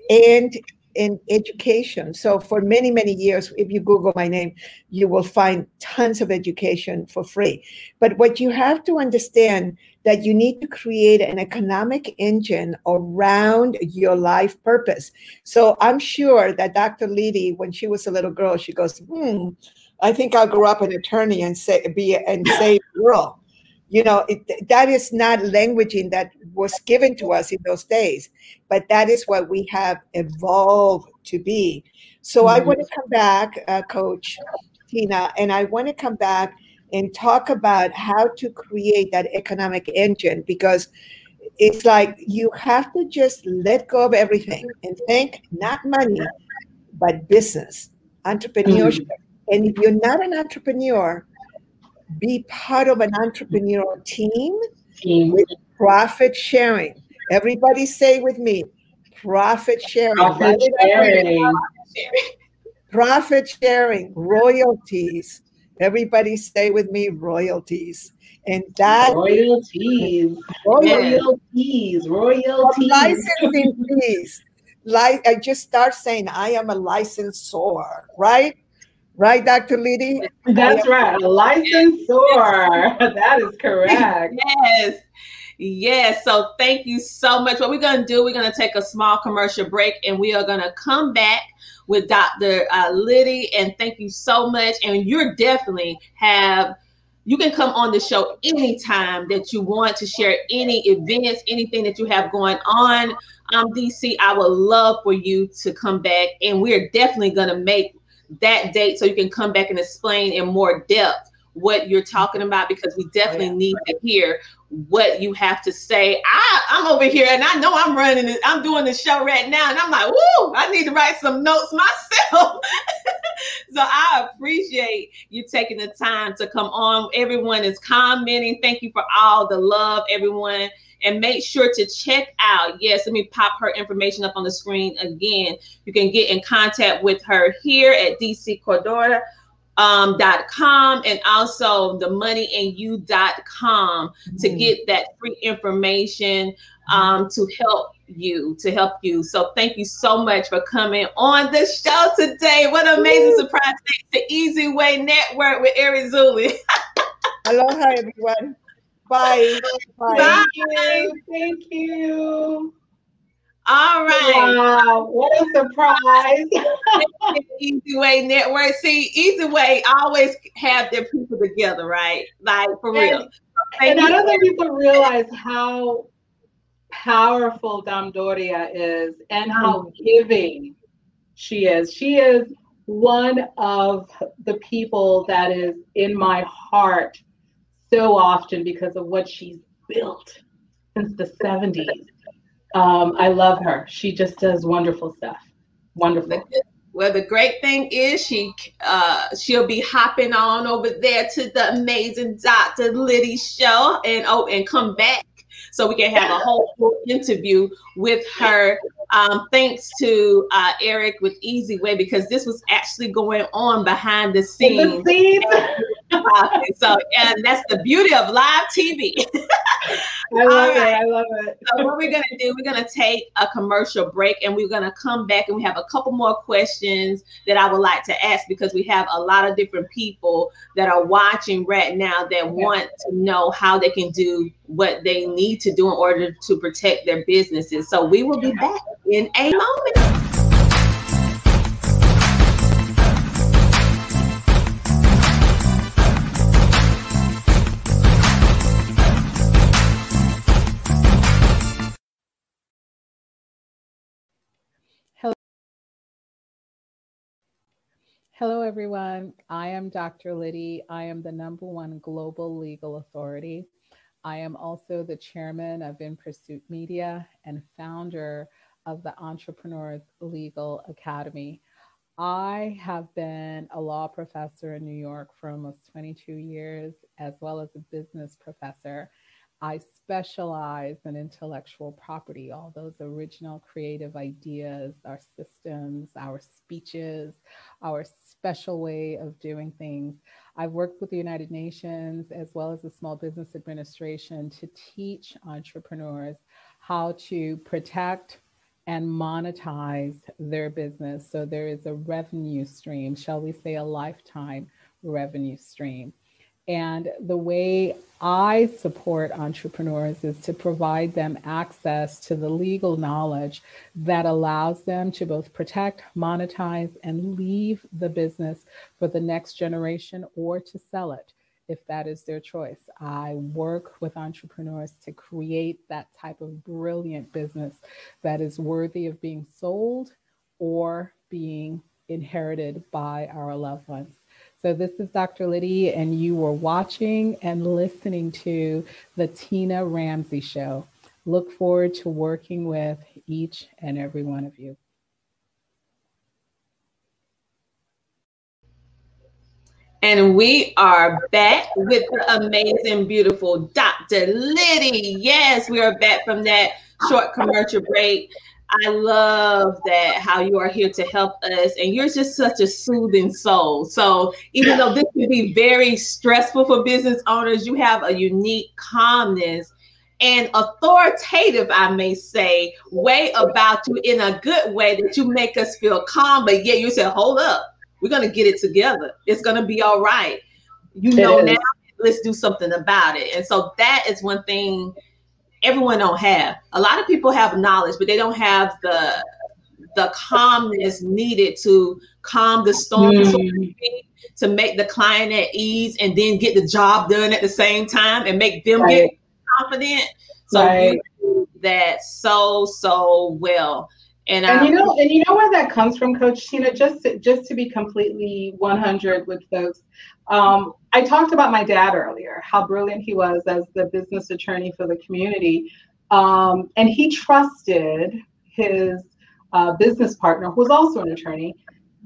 and in education. So for many, many years, if you Google my name, you will find tons of education for free. But what you have to understand that you need to create an economic engine around your life purpose. So I'm sure that Dr. Lydie, when she was a little girl, she goes, hmm, I think I'll grow up an attorney and say be and save the world you know it, that is not languaging that was given to us in those days but that is what we have evolved to be so mm-hmm. i want to come back uh, coach tina and i want to come back and talk about how to create that economic engine because it's like you have to just let go of everything and think not money but business entrepreneurship mm-hmm. and if you're not an entrepreneur be part of an entrepreneurial team team with profit sharing. Everybody say with me, profit sharing. Profit sharing. Profit sharing, royalties. Everybody say with me, royalties. And that royalties, royalties, royalties, licensing fees. Like I just start saying, I am a licensor, right? Right, Dr. Lydie? That's right. A licensor. that is correct. Yes. Yes. So thank you so much. What we're going to do, we're going to take a small commercial break and we are going to come back with Dr. Uh, Lydie. And thank you so much. And you're definitely have you can come on the show anytime that you want to share any events, anything that you have going on. Um, DC, I would love for you to come back, and we're definitely going to make that date so you can come back and explain in more depth what you're talking about because we definitely oh, yeah. need to hear what you have to say. I, I'm over here and I know I'm running. I'm doing the show right now. And I'm like, whoo, I need to write some notes myself. so I appreciate you taking the time to come on. Everyone is commenting. Thank you for all the love, everyone and make sure to check out. Yes, let me pop her information up on the screen again. You can get in contact with her here at DC Cordova. Um, dot com and also the moneyandyou.com mm-hmm. to get that free information um, to help you to help you so thank you so much for coming on the show today what an amazing surprise thanks to eZWay network with Eric Zuli aloha everyone Bye. Bye. Bye. Thank you. Thank you. All right. Wow, what a surprise. eZWay Network. See, eZWay always have their people together, right? Like for real. And, and I don't think people realize how powerful Dame Doria is and how mm-hmm. giving she is. She is one of the people that is in my heart so often because of what she's built since the 70s. Um, I love her. She just does wonderful stuff. Wonderful. Well, the great thing is she uh, she'll be hopping on over there to the amazing Dr. Lydie show and oh and come back so we can have a whole interview with her. Um, thanks to uh, Eric with eZWay because this was actually going on behind the scenes. The scenes. So, and that's the beauty of live TV. I love right. it. I love it. So, what we're going to do, we're going to take a commercial break and we're going to come back and we have a couple more questions that I would like to ask because we have a lot of different people that are watching right now that want to know how they can do what they need to do in order to protect their businesses. So, we will be back in a moment. Hello, everyone. I am Dr. Lydie. I am the number one global legal authority. I am also the chairman of In Pursuit Media and founder of the Entrepreneurs Legal Academy. I have been a law professor in New York for almost 22 years, as well as a business professor. I specialize in intellectual property, all those original creative ideas, our systems, our speeches, our special way of doing things. I've worked with the United Nations as well as the Small Business Administration to teach entrepreneurs how to protect and monetize their business so there is a revenue stream, shall we say, a lifetime revenue stream. And the way I support entrepreneurs is to provide them access to the legal knowledge that allows them to both protect, monetize, and leave the business for the next generation or to sell it if that is their choice. I work with entrepreneurs to create that type of brilliant business that is worthy of being sold or being inherited by our loved ones. So, this is Dr. Lydie, and you were watching and listening to the Tina Ramsay Show. Look forward to working with each and every one of you. And we are back with the amazing, beautiful Dr. Lydie. Yes, we are back from that short commercial break. I love that how you are here to help us, and you're just such a soothing soul. So, even though this can be very stressful for business owners, you have a unique calmness and authoritative, I may say, way about you in a good way that you make us feel calm, but yet you say, Hold up, we're going to get it together. It's going to be all right. You know, now let's do something about it. And so, that is one thing everyone don't have. A lot of people have knowledge, but they don't have the the calmness needed to calm the storm mm. to make the client at ease and then get the job done at the same time and make them right. get confident. So right. that so so well. And, and um, you know, and you know where that comes from, Coach Tina. Just to, just to be completely 100 with folks, um, I talked about my dad earlier, how brilliant he was as the business attorney for the community. Um, and he trusted his uh, business partner, who was also an attorney,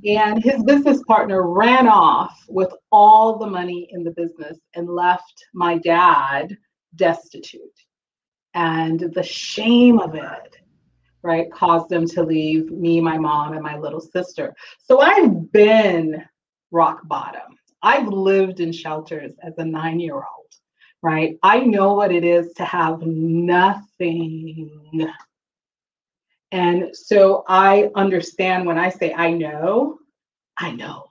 and his business partner ran off with all the money in the business and left my dad destitute. And the shame of it, right, caused them to leave me, my mom, and my little sister. So I've been rock bottom I've lived in shelters as a nine year old, right? I know what it is to have nothing. And so I understand when I say I know, I know.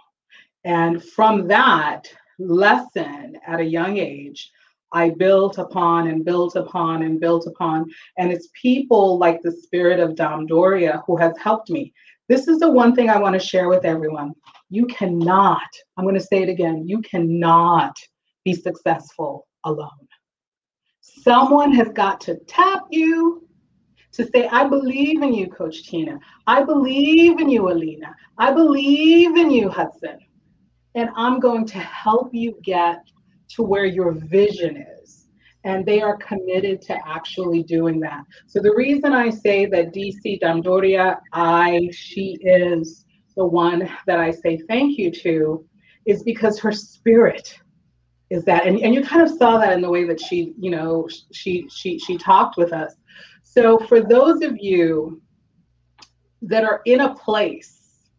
And from that lesson at a young age, I built upon and built upon and built upon. And it's people like the spirit of Dame Doria who has helped me. This is the one thing I want to share with everyone. You cannot, I'm going to say it again, you cannot be successful alone. Someone has got to tap you to say, I believe in you, Coach Tina. I believe in you, Alina. I believe in you, Hudson. And I'm going to help you get to where your vision is. And they are committed to actually doing that. So the reason I say that DC Dame Doria, I, she is the one that I say thank you to is because her spirit is that and, and you kind of saw that in the way that she you know she she she talked with us so for those of you that are in a place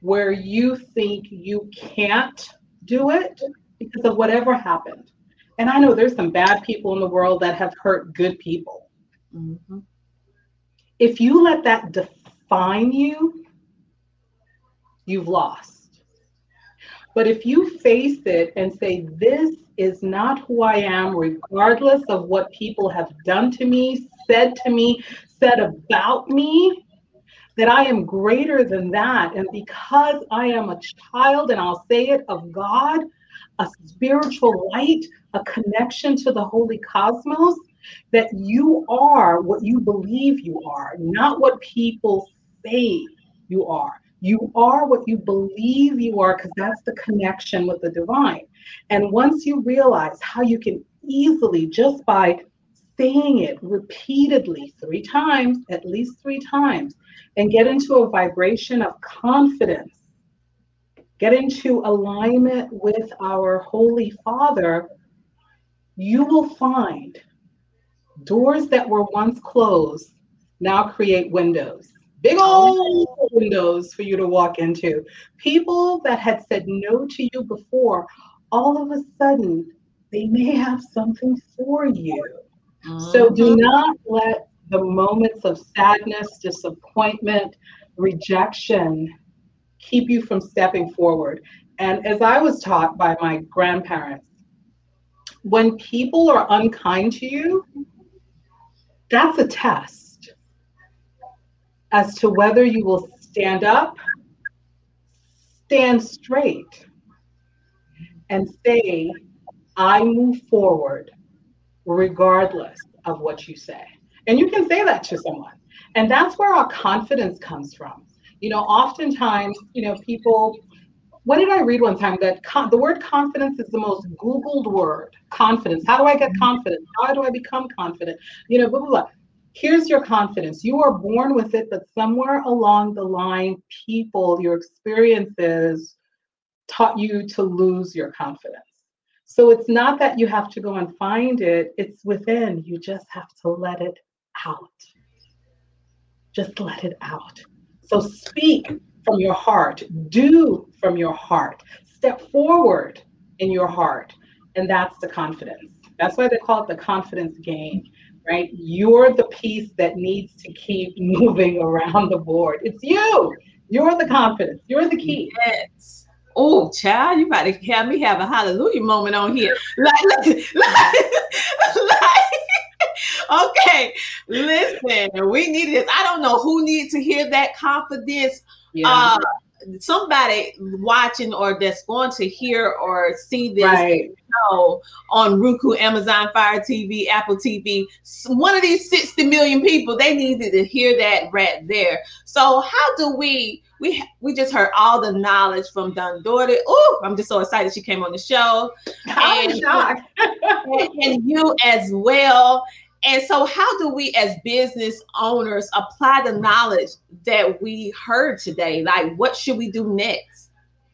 where you think you can't do it because of whatever happened and i know there's some bad people in the world that have hurt good people mm-hmm. if you let that define you you've lost but if you face it and say, This is not who I am, regardless of what people have done to me, said to me, said about me, that I am greater than that. And because I am a child, and I'll say it, of God, a spiritual light, a connection to the holy cosmos, that you are what you believe you are, not what people say you are. You are what you believe you are because that's the connection with the divine. And once you realize how you can easily, just by saying it repeatedly three times, at least three times, and get into a vibration of confidence, get into alignment with our Holy Father, you will find doors that were once closed now create windows big old windows for you to walk into. People that had said no to you before, all of a sudden, they may have something for you. Mm-hmm. So do mm-hmm. not let the moments of sadness, disappointment, rejection keep you from stepping forward. And as I was taught by my grandparents, when people are unkind to you, that's a test as to whether you will stand up, stand straight, and say, I move forward regardless of what you say. And you can say that to someone. And that's where our confidence comes from. You know, oftentimes, you know, people, what did I read one time? That con- the word confidence is the most Googled word. Confidence. How do I get confident? How do I become confident? You know, blah, blah, blah here's your confidence. You are born with it, but somewhere along the line, people, your experiences taught you to lose your confidence. So it's not that you have to go and find it, it's within. You just have to let it out. Just let it out. So speak from your heart, do from your heart, step forward in your heart. And that's the confidence. That's why they call it the confidence game right? You're the piece that needs to keep moving around the board. It's you. You're the confidence. You're the key. Yes. Oh, child, you about to have me have a hallelujah moment on here. Like, like, like, like okay, listen, we need this. I don't know who needs to hear that confidence. Yeah. Uh, somebody watching or that's going to hear or see this right. show on Roku, Amazon Fire TV, Apple TV, one of these 60 million people, they needed to hear that right there. So how do we we we just heard all the knowledge from Dame Doria. Oh, I'm just so excited she came on the show. I'm and, shocked. and, and you as well. And so, how do we as business owners apply the knowledge that we heard today? Like, what should we do next?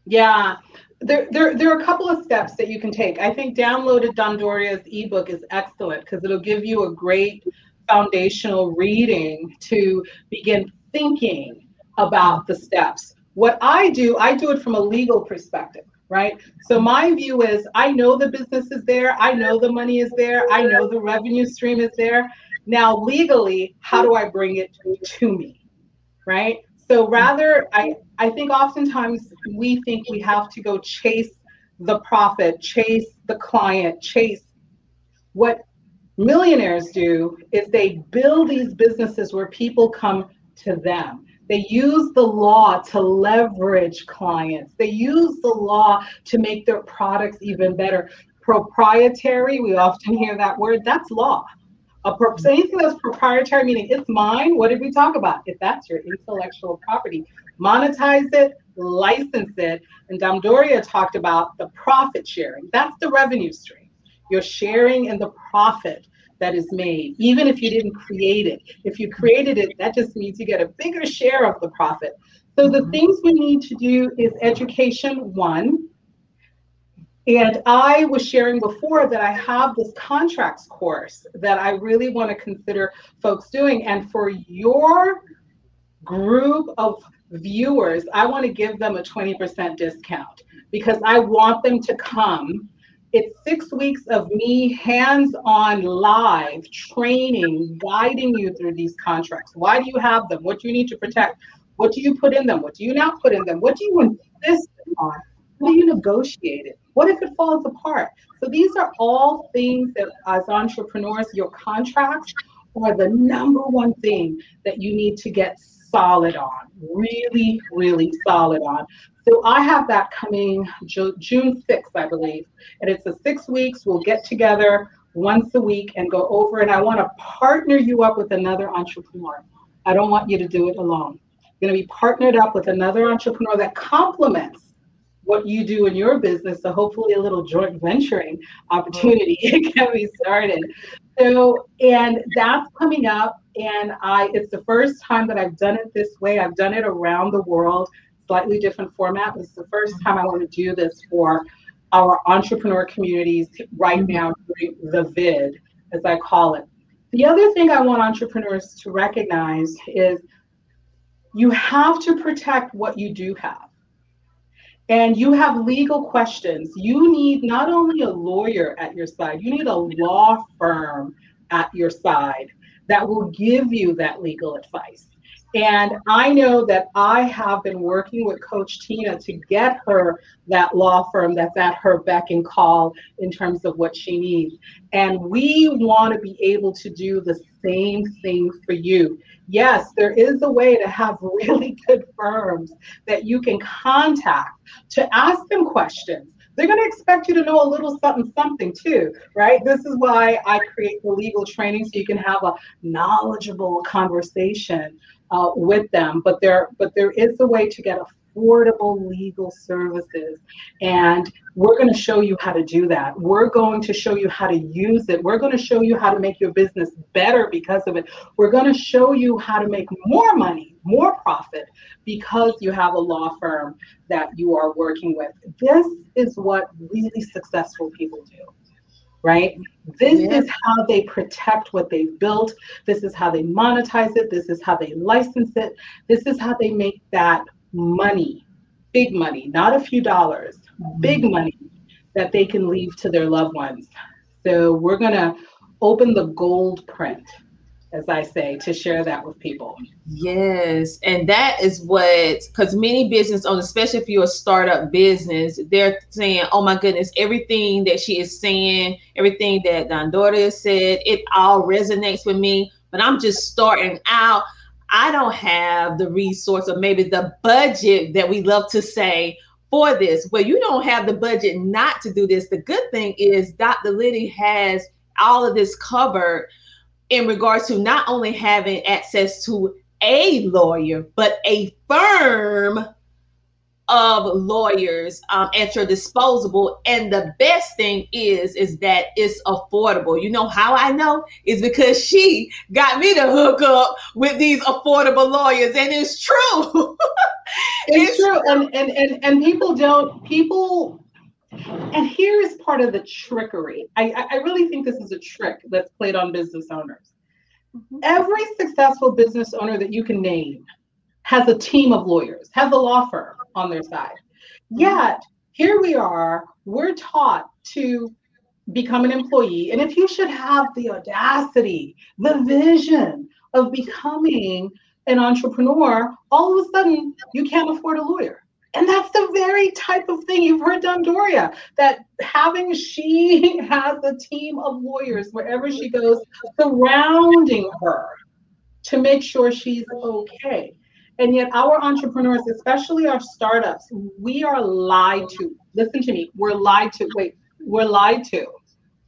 Yeah, there, there, there are a couple of steps that you can take. I think downloaded Dame Doria's ebook is excellent because it'll give you a great foundational reading to begin thinking about the steps. What I do, I do it from a legal perspective right? So my view is I know the business is there, I know the money is there, I know the revenue stream is there. Now, legally, how do I bring it to me? Right? So rather, I, I think oftentimes we think we have to go chase the profit, chase the client, chase what millionaires do is they build these businesses where people come to them they use the law to leverage clients. They use the law to make their products even better. Proprietary, we often hear that word, that's law. A pro- so anything that's proprietary, meaning it's mine, what did we talk about? If that's your intellectual property, monetize it, license it. And Dame Doria talked about the profit sharing. That's the revenue stream. You're sharing in the profit that is made, even if you didn't create it. If you created it, that just means you get a bigger share of the profit. So the mm-hmm. things we need to do is education one. And I was sharing before that I have this contracts course that I really want to consider folks doing. And for your group of viewers, I want to give them a 20% discount because I want them to come. It's six weeks of me hands on live training, guiding you through these contracts. Why do you have them? What do you need to protect? What do you put in them? What do you not put in them? What do you insist on? How do you negotiate it? What if it falls apart? So these are all things that as entrepreneurs, your contracts are the number one thing that you need to get solid on, really, really solid on. So I have that coming June 6th, I believe. And it's a six weeks. We'll get together once a week and go over. And I want to partner you up with another entrepreneur. I don't want you to do it alone. You're going to be partnered up with another entrepreneur that complements what you do in your business. So hopefully a little joint venturing opportunity can be started. So, and that's coming up. And I, it's the first time that I've done it this way. I've done it around the world, slightly different format. This is the first time I want to do this for our entrepreneur communities right mm-hmm. now during the vid, as I call it. The other thing I want entrepreneurs to recognize is you have to protect what you do have. And you have legal questions. You need not only a lawyer at your side, you need a law firm at your side that will give you that legal advice. And I know that I have been working with Coach Tina to get her that law firm that's at her beck and call in terms of what she needs. And we want to be able to do the same thing for you. Yes, there is a way to have really good firms that you can contact to ask them questions they're going to expect you to know a little something something too right this is why i create the legal training so you can have a knowledgeable conversation uh, with them. But there, but there is a way to get affordable legal services, and we're going to show you how to do that. We're going to show you how to use it. We're going to show you how to make your business better because of it. We're going to show you how to make more money, more profit because you have a law firm that you are working with. This is what really successful people do right? This yeah. is how they protect what they've built. This is how they monetize it. This is how they license it. This is how they make that money, big money, not a few dollars, big mm-hmm. money that they can leave to their loved ones. So we're going to open the gold print as I say, to share that with people. Yes. And that is what, because many business owners, especially if you're a startup business, they're saying, oh my goodness, everything that she is saying, everything that Dame Doria said, it all resonates with me. But I'm just starting out. I don't have the resource or maybe the budget that we love to say for this. Well, you don't have the budget not to do this. The good thing is Dr. Lydie has all of this covered in regards to not only having access to a lawyer, but a firm of lawyers um, at your disposal. And the best thing is, is that it's affordable. You know how I know is because she got me to hook up with these affordable lawyers, and it's true. it's, it's true, and, and and and people don't people. And here is part of the trickery. I, I really think this is a trick that's played on business owners. Mm-hmm. Every successful business owner that you can name has a team of lawyers, has a law firm on their side. Mm-hmm. Yet, here we are, we're taught to become an employee. And if you should have the audacity, the vision of becoming an entrepreneur, all of a sudden you can't afford a lawyer. And that's the very type of thing you've heard Dame Doria that having she has a team of lawyers wherever she goes surrounding her to make sure she's okay. And yet, our entrepreneurs, especially our startups, we are lied to. Listen to me, we're lied to. Wait, we're lied to,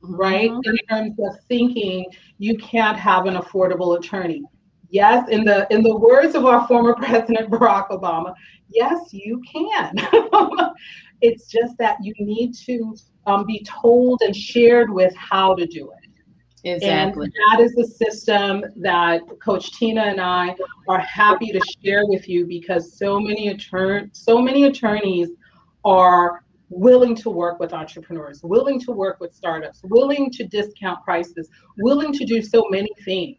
right? Mm-hmm. In terms of thinking you can't have an affordable attorney. Yes, in the in the words of our former president Barack Obama, yes, you can. it's just that you need to um, be told and shared with how to do it. Exactly. And that is the system that Coach Tina and I are happy to share with you because so many attorney, so many attorneys are willing to work with entrepreneurs, willing to work with startups, willing to discount prices, willing to do so many things.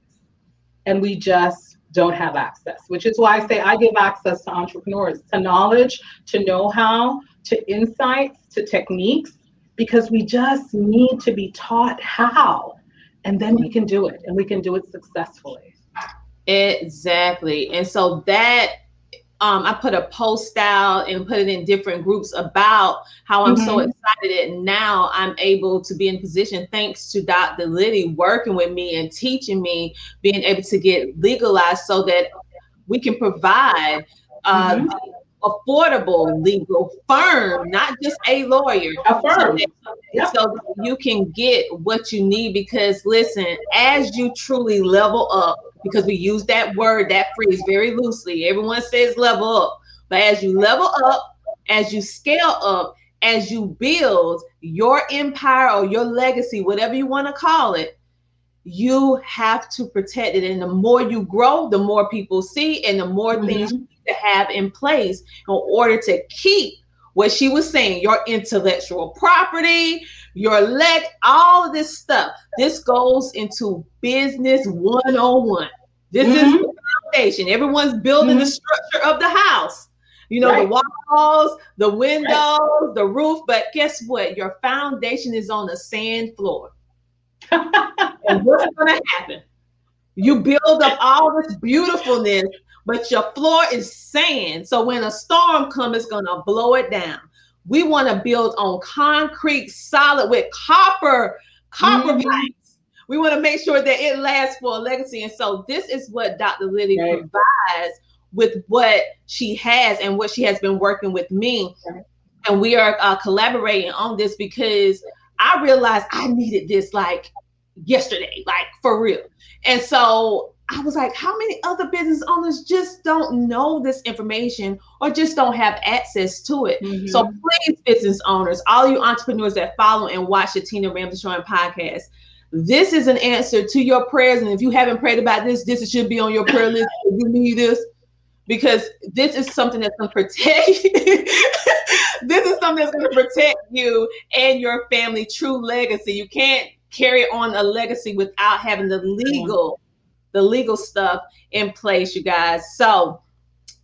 And we just don't have access, which is why I say I give access to entrepreneurs, to knowledge, to know how, to insights, to techniques, because we just need to be taught how. And then we can do it and we can do it successfully. Exactly. And so that um, I put a post out and put it in different groups about how I'm mm-hmm. so excited that now I'm able to be in position thanks to Dr. Lydie working with me and teaching me, being able to get legalized so that we can provide uh, mm-hmm. Affordable legal firm, not just a lawyer. A firm. So, yep. so you can get what you need because listen, as you truly level up because we use that word, that phrase very loosely. Everyone says level up. But as you level up, as you scale up, as you build your empire or your legacy, whatever you want to call it, you have to protect it. And the more you grow, the more people see, and the more mm-hmm. things to have in place in order to keep what she was saying your intellectual property, your leg, all of this stuff. This goes into business 101. This mm-hmm. is the foundation. Everyone's building mm-hmm. the structure of the house. You know, right. the walls, the windows, right. the roof. But guess what? Your foundation is on the sand floor. and what's going to happen? You build up all this beautifulness, but your floor is sand. So when a storm comes, it's going to blow it down. We want to build on concrete, solid with copper, copper mm-hmm. pipes. We want to make sure that it lasts for a legacy. And so this is what Dr. Lydie right. provides with what she has and what she has been working with me. And we are uh, collaborating on this because I realized I needed this like yesterday, like for real. And so I was like, how many other business owners just don't know this information or just don't have access to it? Mm-hmm. So please, business owners, all you entrepreneurs that follow and watch the Tina Ramsay Show and podcast, this is an answer to your prayers. And if you haven't prayed about this, this should be on your prayer list. If you need this, because this is something that's going to protect this is something that's going to protect you and your family true legacy you can't carry on a legacy without having the legal the legal stuff in place, you guys. So,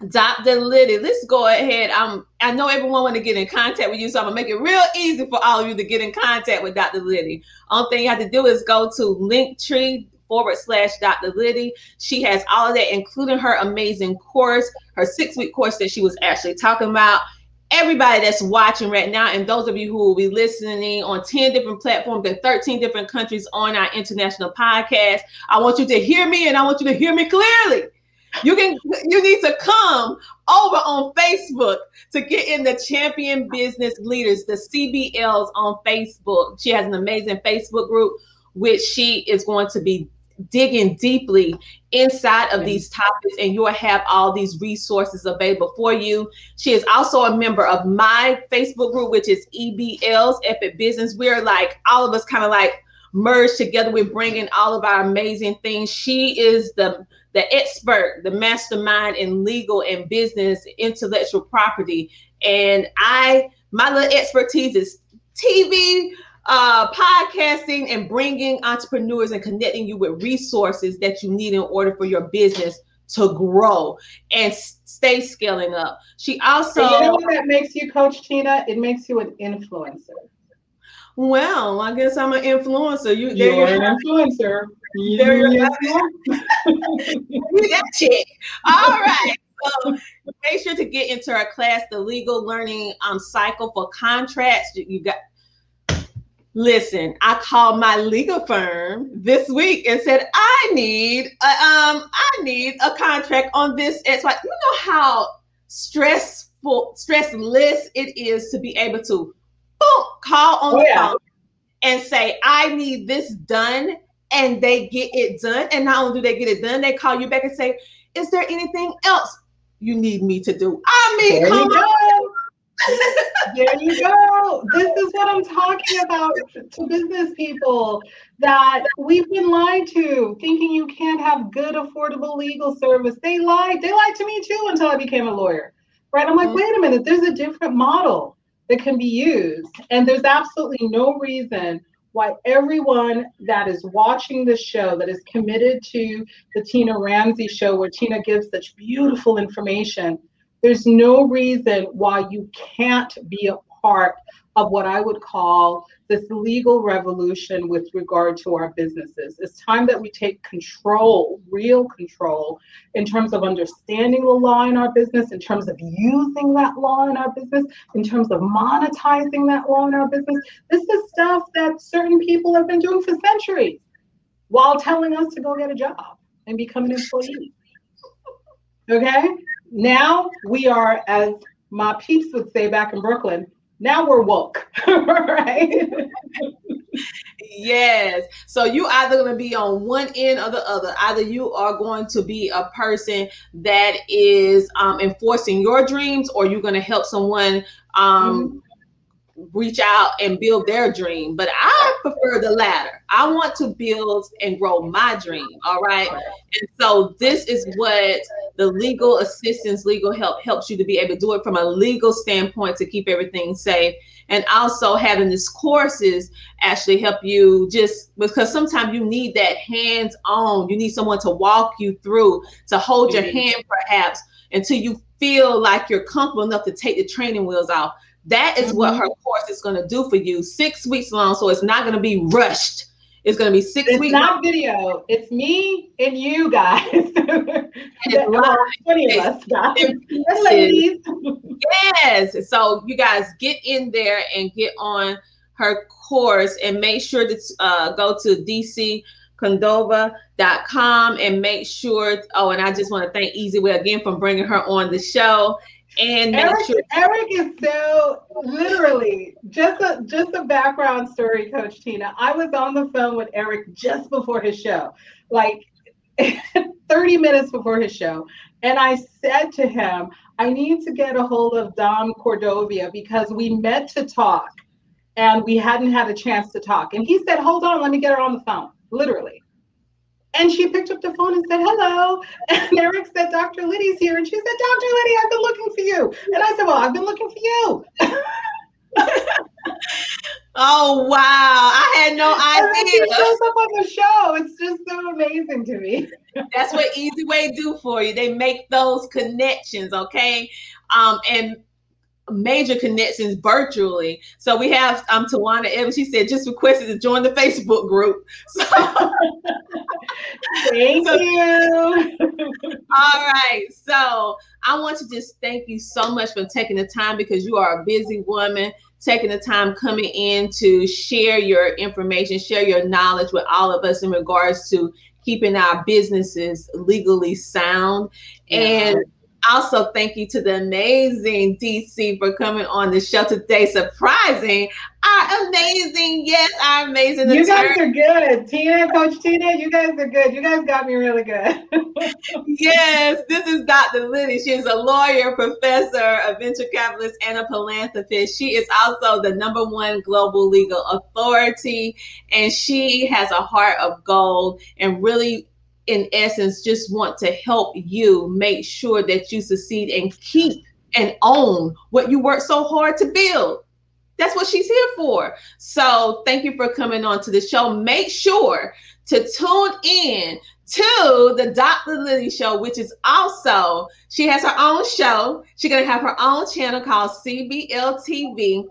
Dr. Lydie, let's go ahead. Um, I know everyone want to get in contact with you, so I'm gonna make it real easy for all of you to get in contact with Dr. Lydie. Only thing you have to do is go to Linktree forward slash Dr. Lydie. She has all of that, including her amazing course, her six week course that she was actually talking about everybody that's watching right now, and those of you who will be listening on 10 different platforms in 13 different countries on our international podcast, I want you to hear me and I want you to hear me clearly. You can you need to come over on Facebook to get in the champion business leaders, the CBLs on Facebook. She has an amazing Facebook group which she is going to be digging deeply inside of these topics and you'll have all these resources available for you. She is also a member of my Facebook group, which is EBL's Epic Business. We're like, all of us kind of like merged together. We're bringing all of our amazing things. She is the the expert, the mastermind in legal and business, intellectual property. And I, my little expertise is TV, uh, podcasting and bringing entrepreneurs and connecting you with resources that you need in order for your business to grow and stay scaling up. She also you know what that makes you, Coach Tina? It makes you an influencer. Well, I guess I'm an influencer. You, you're an influencer. There you're that chick. All right. So make sure to get into our class, the legal learning um, cycle for contracts. You got Listen, I called my legal firm this week and said I need a, um I need a contract on this. It's like you know how stressful, stressless it is to be able to boom, call on oh, the phone and say I need this done, and they get it done. And not only do they get it done, they call you back and say, "Is there anything else you need me to do?" I mean, there come on. There you go. This is what I'm talking about to business people that we've been lied to, thinking you can't have good, affordable legal service. They lied. They lied to me too until I became a lawyer. Right? I'm like, mm-hmm. wait a minute, there's a different model that can be used. And there's absolutely no reason why everyone that is watching this show, that is committed to the Tina Ramsay show, where Tina gives such beautiful information, there's no reason why you can't be a part of what I would call this legal revolution with regard to our businesses. It's time that we take control, real control, in terms of understanding the law in our business, in terms of using that law in our business, in terms of monetizing that law in our business. This is stuff that certain people have been doing for centuries while telling us to go get a job and become an employee. Okay? Now we are, as my peeps would say back in Brooklyn, now we're woke, right? yes. So you either going to be on one end or the other. Either you are going to be a person that is um, enforcing your dreams, or you're going to help someone um, mm-hmm reach out and build their dream. But I prefer the latter. I want to build and grow my dream. All right. And so this is what the legal assistance, legal help helps you to be able to do it from a legal standpoint to keep everything safe. And also having these courses actually help you just because sometimes you need that hands on. You need someone to walk you through, to hold your mm-hmm. hand perhaps until you feel like you're comfortable enough to take the training wheels off that is mm-hmm. what her course is going to do for you. Six weeks long, so it's not going to be rushed. It's going to be six it's weeks. It's not video. It's me and you guys. Twenty of us, guys. ladies. yes. So you guys get in there and get on her course and make sure to uh, go to DC Cordova.com and make sure. Oh, and I just want to thank eZWay again for bringing her on the show. And Eric, Eric is so literally just a just a background story, Coach Tina. I was on the phone with Eric just before his show, like 30 minutes before his show. And I said to him, I need to get a hold of Dame Cordova because we meant to talk and we hadn't had a chance to talk. And he said, Hold on, let me get her on the phone, literally. And she picked up the phone and said, hello. And Eric said, Dr. Lydie's here. And she said, Dr. Lydie, I've been looking for you. And I said, well, I've been looking for you. oh, wow. I had no idea. She shows up on the show. It's just so amazing to me. That's what eZWay do for you. They make those connections, okay? Um, and major connections virtually. So we have um Tawana Evans. She said just requested to join the Facebook group. So thank so, you. all right. So I want to just thank you so much for taking the time because you are a busy woman, taking the time coming in to share your information, share your knowledge with all of us in regards to keeping our businesses legally sound. Yeah. And also, thank you to the amazing DC for coming on the show today, surprising our amazing, yes, our amazing. You guys are good, Tina, Coach Tina. You guys are good. You guys got me really good. yes, this is Dr. Lydie. She is a lawyer, professor, a venture capitalist, and a philanthropist. She is also the number one global legal authority, and she has a heart of gold and really in essence, just want to help you make sure that you succeed and keep and own what you worked so hard to build. That's what she's here for. So thank you for coming on to the show. Make sure to tune in to the Dr. Lydie show, which is also, she has her own show. She's going to have her own channel called CBL TV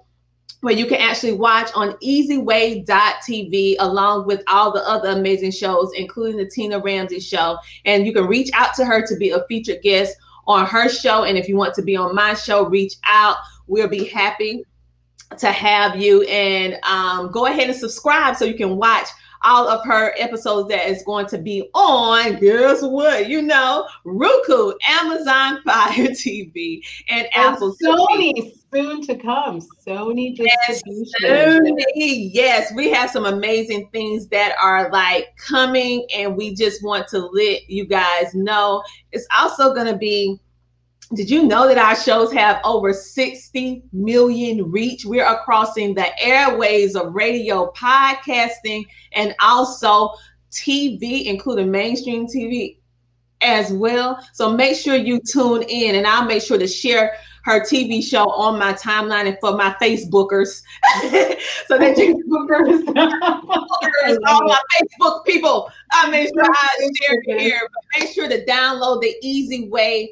where you can actually watch on ezway.tv along with all the other amazing shows, including the Tina Ramsay show. And you can reach out to her to be a featured guest on her show. And if you want to be on my show, reach out. We'll be happy to have you. And um, go ahead and subscribe so you can watch all of her episodes that is going to be on, guess what? You know, Roku, Amazon Fire TV, and, and Apple Sony TV. soon to come. Sony distribution. Sony, yes, we have some amazing things that are like coming, and we just want to let you guys know. It's also going to be did you know that our shows have over 60 million reach? We are crossing the airways of radio, podcasting, and also TV, including mainstream TV as well. So make sure you tune in, and I'll make sure to share her TV show on my timeline and for my Facebookers. so that you Facebookers, all my Facebook people. I make sure I share it here. But make sure to download the eZWay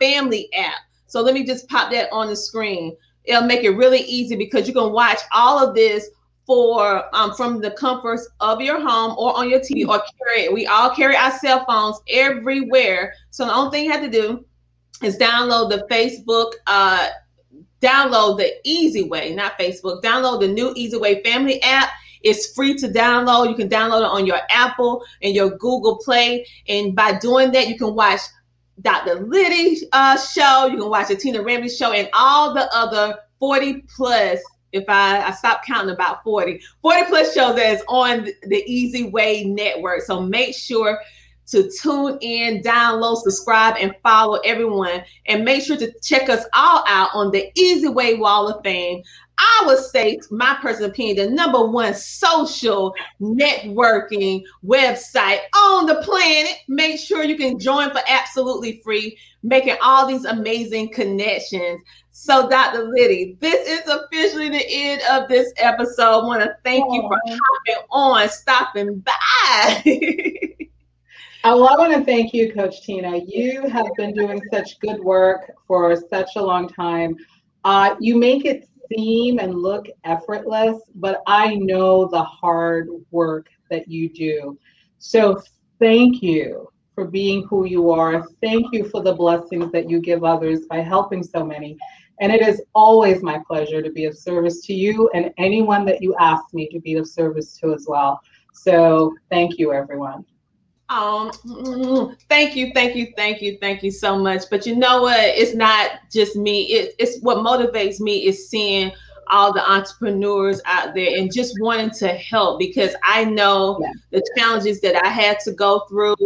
Family app. So let me just pop that on the screen. It'll make it really easy because you can watch all of this for um, from the comforts of your home or on your TV or carry it. We all carry our cell phones everywhere. So the only thing you have to do is download the Facebook, uh, download the eZWay, not Facebook, download the new eZWay Family app. It's free to download. You can download it on your Apple and your Google Play. And by doing that, you can watch Dr. Lydie uh, show, you can watch the Tina Ramsay show, and all the other 40 plus. If I, I stop counting about 40, 40 plus shows that's on the eZWay Network. So make sure to tune in, download, subscribe, and follow everyone. And make sure to check us all out on the eZWay Wall of Fame. I would say, my personal opinion, the number one social networking website on the planet. Make sure you can join for absolutely free, making all these amazing connections. So, Dr. Lydie, this is officially the end of this episode. I want to thank you for hopping on, stopping by. Oh, I want to thank you, Coach Tina. You have been doing such good work for such a long time. Uh, you make it seem and look effortless, but I know the hard work that you do. So thank you for being who you are. Thank you for the blessings that you give others by helping so many. And it is always my pleasure to be of service to you and anyone that you ask me to be of service to as well. So thank you, everyone. Um, thank you, thank you, thank you, thank you so much. But you know what? It's not just me. It, it's what motivates me is seeing all the entrepreneurs out there and just wanting to help because I know yeah. the challenges that I had to go through.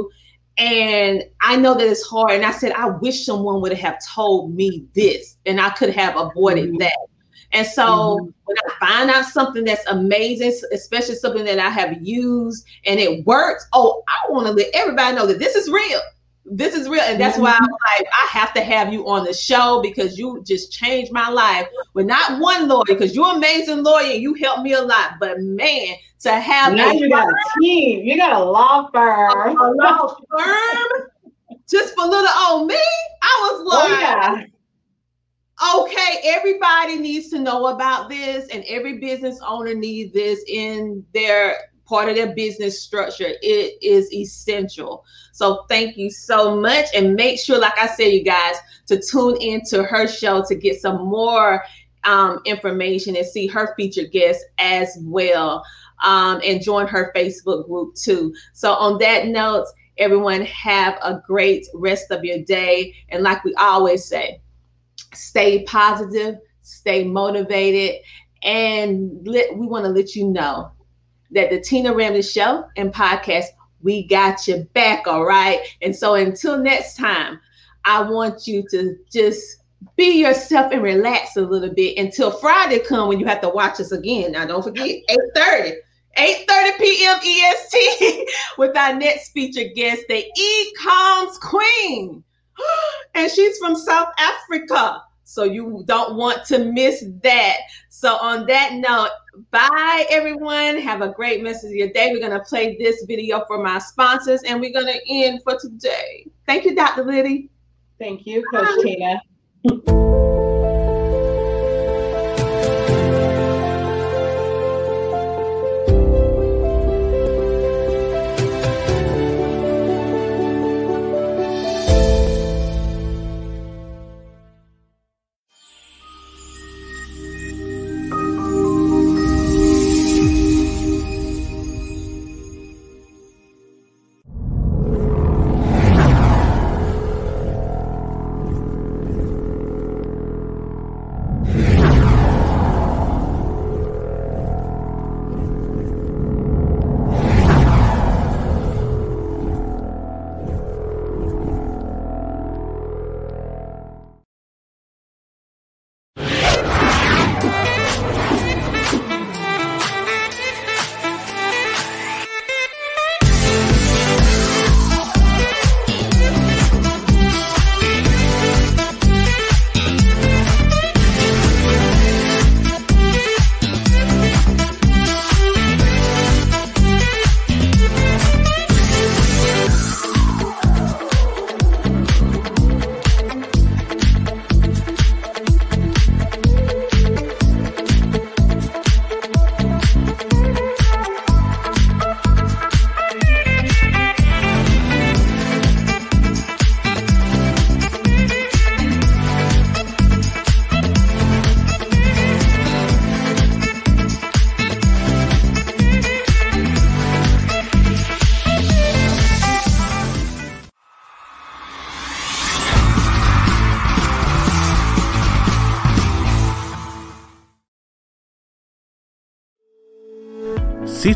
And I know that it's hard. And I said, I wish someone would have told me this and I could have avoided mm-hmm. that. And so mm-hmm. when I find out something that's amazing, especially something that I have used and it works, oh, I want to let everybody know that this is real. This is real. And that's mm-hmm. why I'm like, I have to have you on the show because you just changed my life. With not one lawyer, because you're an amazing lawyer you helped me a lot. But man, to have now you got a team, you got a law firm. A, a law firm just for little old me. I was like, oh, yeah okay, everybody needs to know about this, and every business owner needs this in their part of their business structure. It is essential. So thank you so much. And make sure, like I said, you guys, to tune into her show to get some more um, information and see her featured guests as well. Um, and join her Facebook group too. So on that note, everyone have a great rest of your day. And like we always say, stay positive, stay motivated, and let, we want to let you know that the Tina Ramsay Show and podcast, we got your back, all right? And so until next time, I want you to just be yourself and relax a little bit until Friday come when you have to watch us again. Now don't forget 8:30. 8:30 p.m. EST with our next featured guest, the E-Coms Queen. and she's from South Africa. So you don't want to miss that. So on that note, bye everyone. Have a great rest of your day. We're going to play this video for my sponsors and we're going to end for today. Thank you, Dr. Lydie. Thank you, Coach bye. Tina.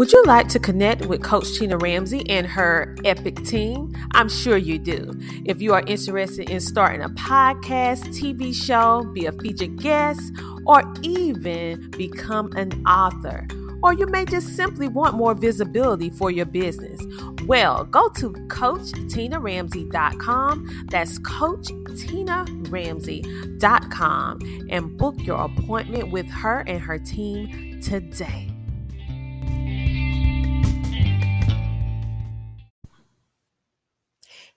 Would you like to connect with Coach Tina Ramsay and her epic team? I'm sure you do. If you are interested in starting a podcast, TV show, be a featured guest, or even become an author, or you may just simply want more visibility for your business. Well, go to CoachTinaRamsay.com. That's CoachTinaRamsay.com and book your appointment with her and her team today.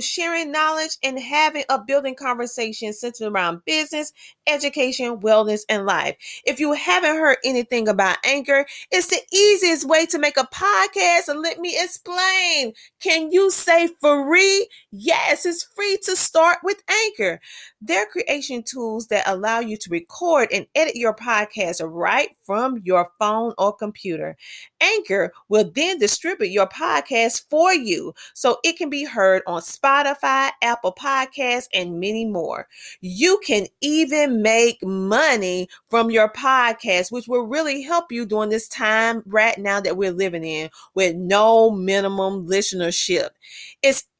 sharing knowledge and having a building conversation centered around business, education, wellness, and life. If you haven't heard anything about Anchor, it's the easiest way to make a podcast. And let me explain. Can you say free? Yes, it's free to start with Anchor. Their creation tools that allow you to record and edit your podcast right from your phone or computer. Anchor will then distribute your podcast for you so it can be heard on Spotify, Apple Podcasts, and many more. You can even make money from your podcast, which will really help you during this time right now that we're living in with no minimum listenership. It's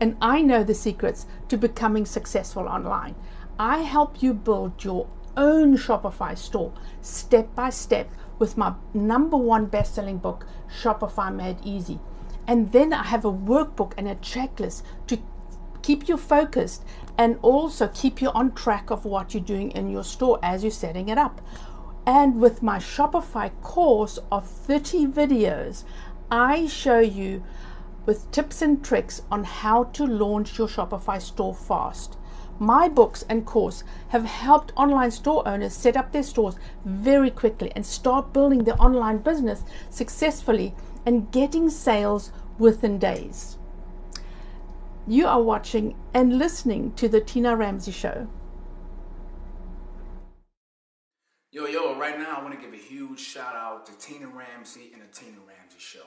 and I know the secrets to becoming successful online. I help you build your own Shopify store step by step with my number one best selling book, Shopify Made Easy. And then I have a workbook and a checklist to keep you focused and also keep you on track of what you're doing in your store as you're setting it up. And with my Shopify course of 30 videos, I show you with tips and tricks on how to launch your Shopify store fast. My books and course have helped online store owners set up their stores very quickly and start building their online business successfully and getting sales within days. You are watching and listening to The Tina Ramsay Show. Yo, yo, right now I want to give a huge shout out to Tina Ramsay and The Tina Ramsay Show.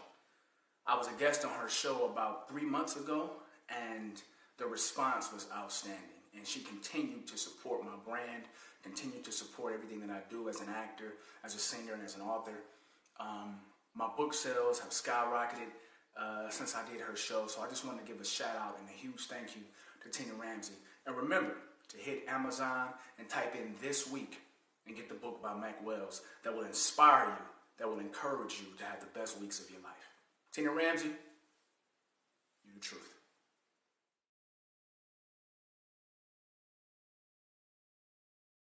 I was a guest on her show about three months ago, and the response was outstanding. and she continued to support my brand, continued to support everything that I do as an actor, as a singer, and as an author. Um, my book sales have skyrocketed uh, since I did her show, so I just want to give a shout out and a huge thank you to Tina Ramsay. And remember to hit Amazon and type in this week and get the book by Mac Wells that will inspire you, that will encourage you to have the best weeks of your life. Tina Ramsay, you the truth.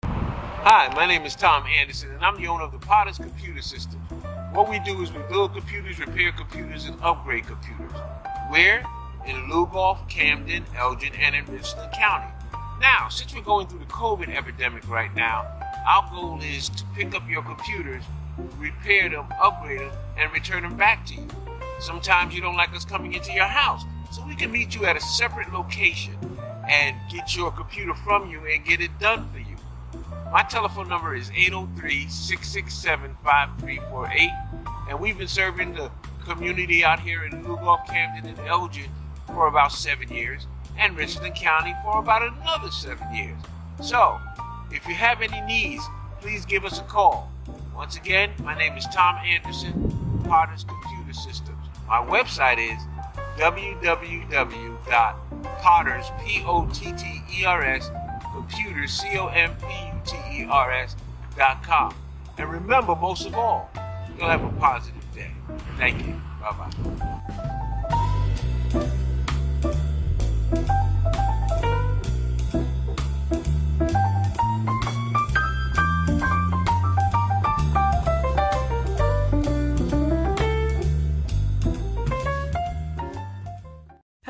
Hi, my name is Tom Anderson, and I'm the owner of the Potter's Computer System. What we do is we build computers, repair computers, and upgrade computers. Where? In Lugoff, Camden, Elgin, and in Richland County. Now, since we're going through the COVID epidemic right now, our goal is to pick up your computers, repair them, upgrade them, and return them back to you. Sometimes you don't like us coming into your house, so we can meet you at a separate location and get your computer from you and get it done for you. My telephone number is 803 667 5348, and we've been serving the community out here in Lugoff, Camden, and Elgin for about seven years, and Richland County for about another seven years. So, if you have any needs, please give us a call. Once again, my name is Tom Anderson, Potter's Computer Systems. My website is www.potters, P-O-T-T-E-R-S, computers, C-O-M-P-U-T-E-R-S dot com. And remember, most of all, you'll have a positive day. Thank you. Bye-bye.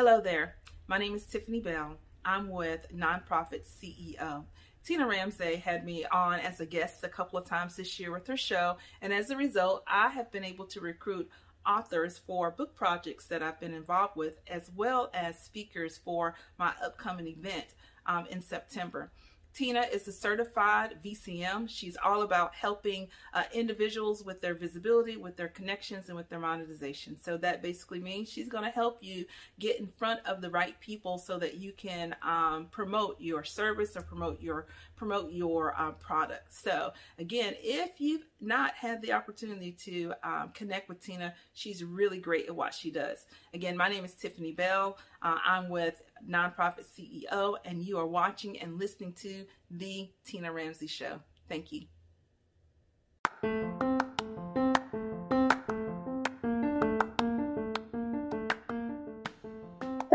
Hello there. My name is Tiffany Bell. I'm with Nonprofit CEO. Tina Ramsay had me on as a guest a couple of times this year with her show, and as a result, I have been able to recruit authors for book projects that I've been involved with, as well as speakers for my upcoming event um, in September. Tina is a certified VCM. She's all about helping uh, individuals with their visibility, with their connections, and with their monetization. So that basically means she's going to help you get in front of the right people so that you can um, promote your service or promote your promote your uh, product. So again, if you've not had the opportunity to um, connect with Tina, she's really great at what she does. Again, my name is Tiffany Bell. Uh, I'm with Nonprofit CEO, and you are watching and listening to The Tina Ramsay Show. Thank you.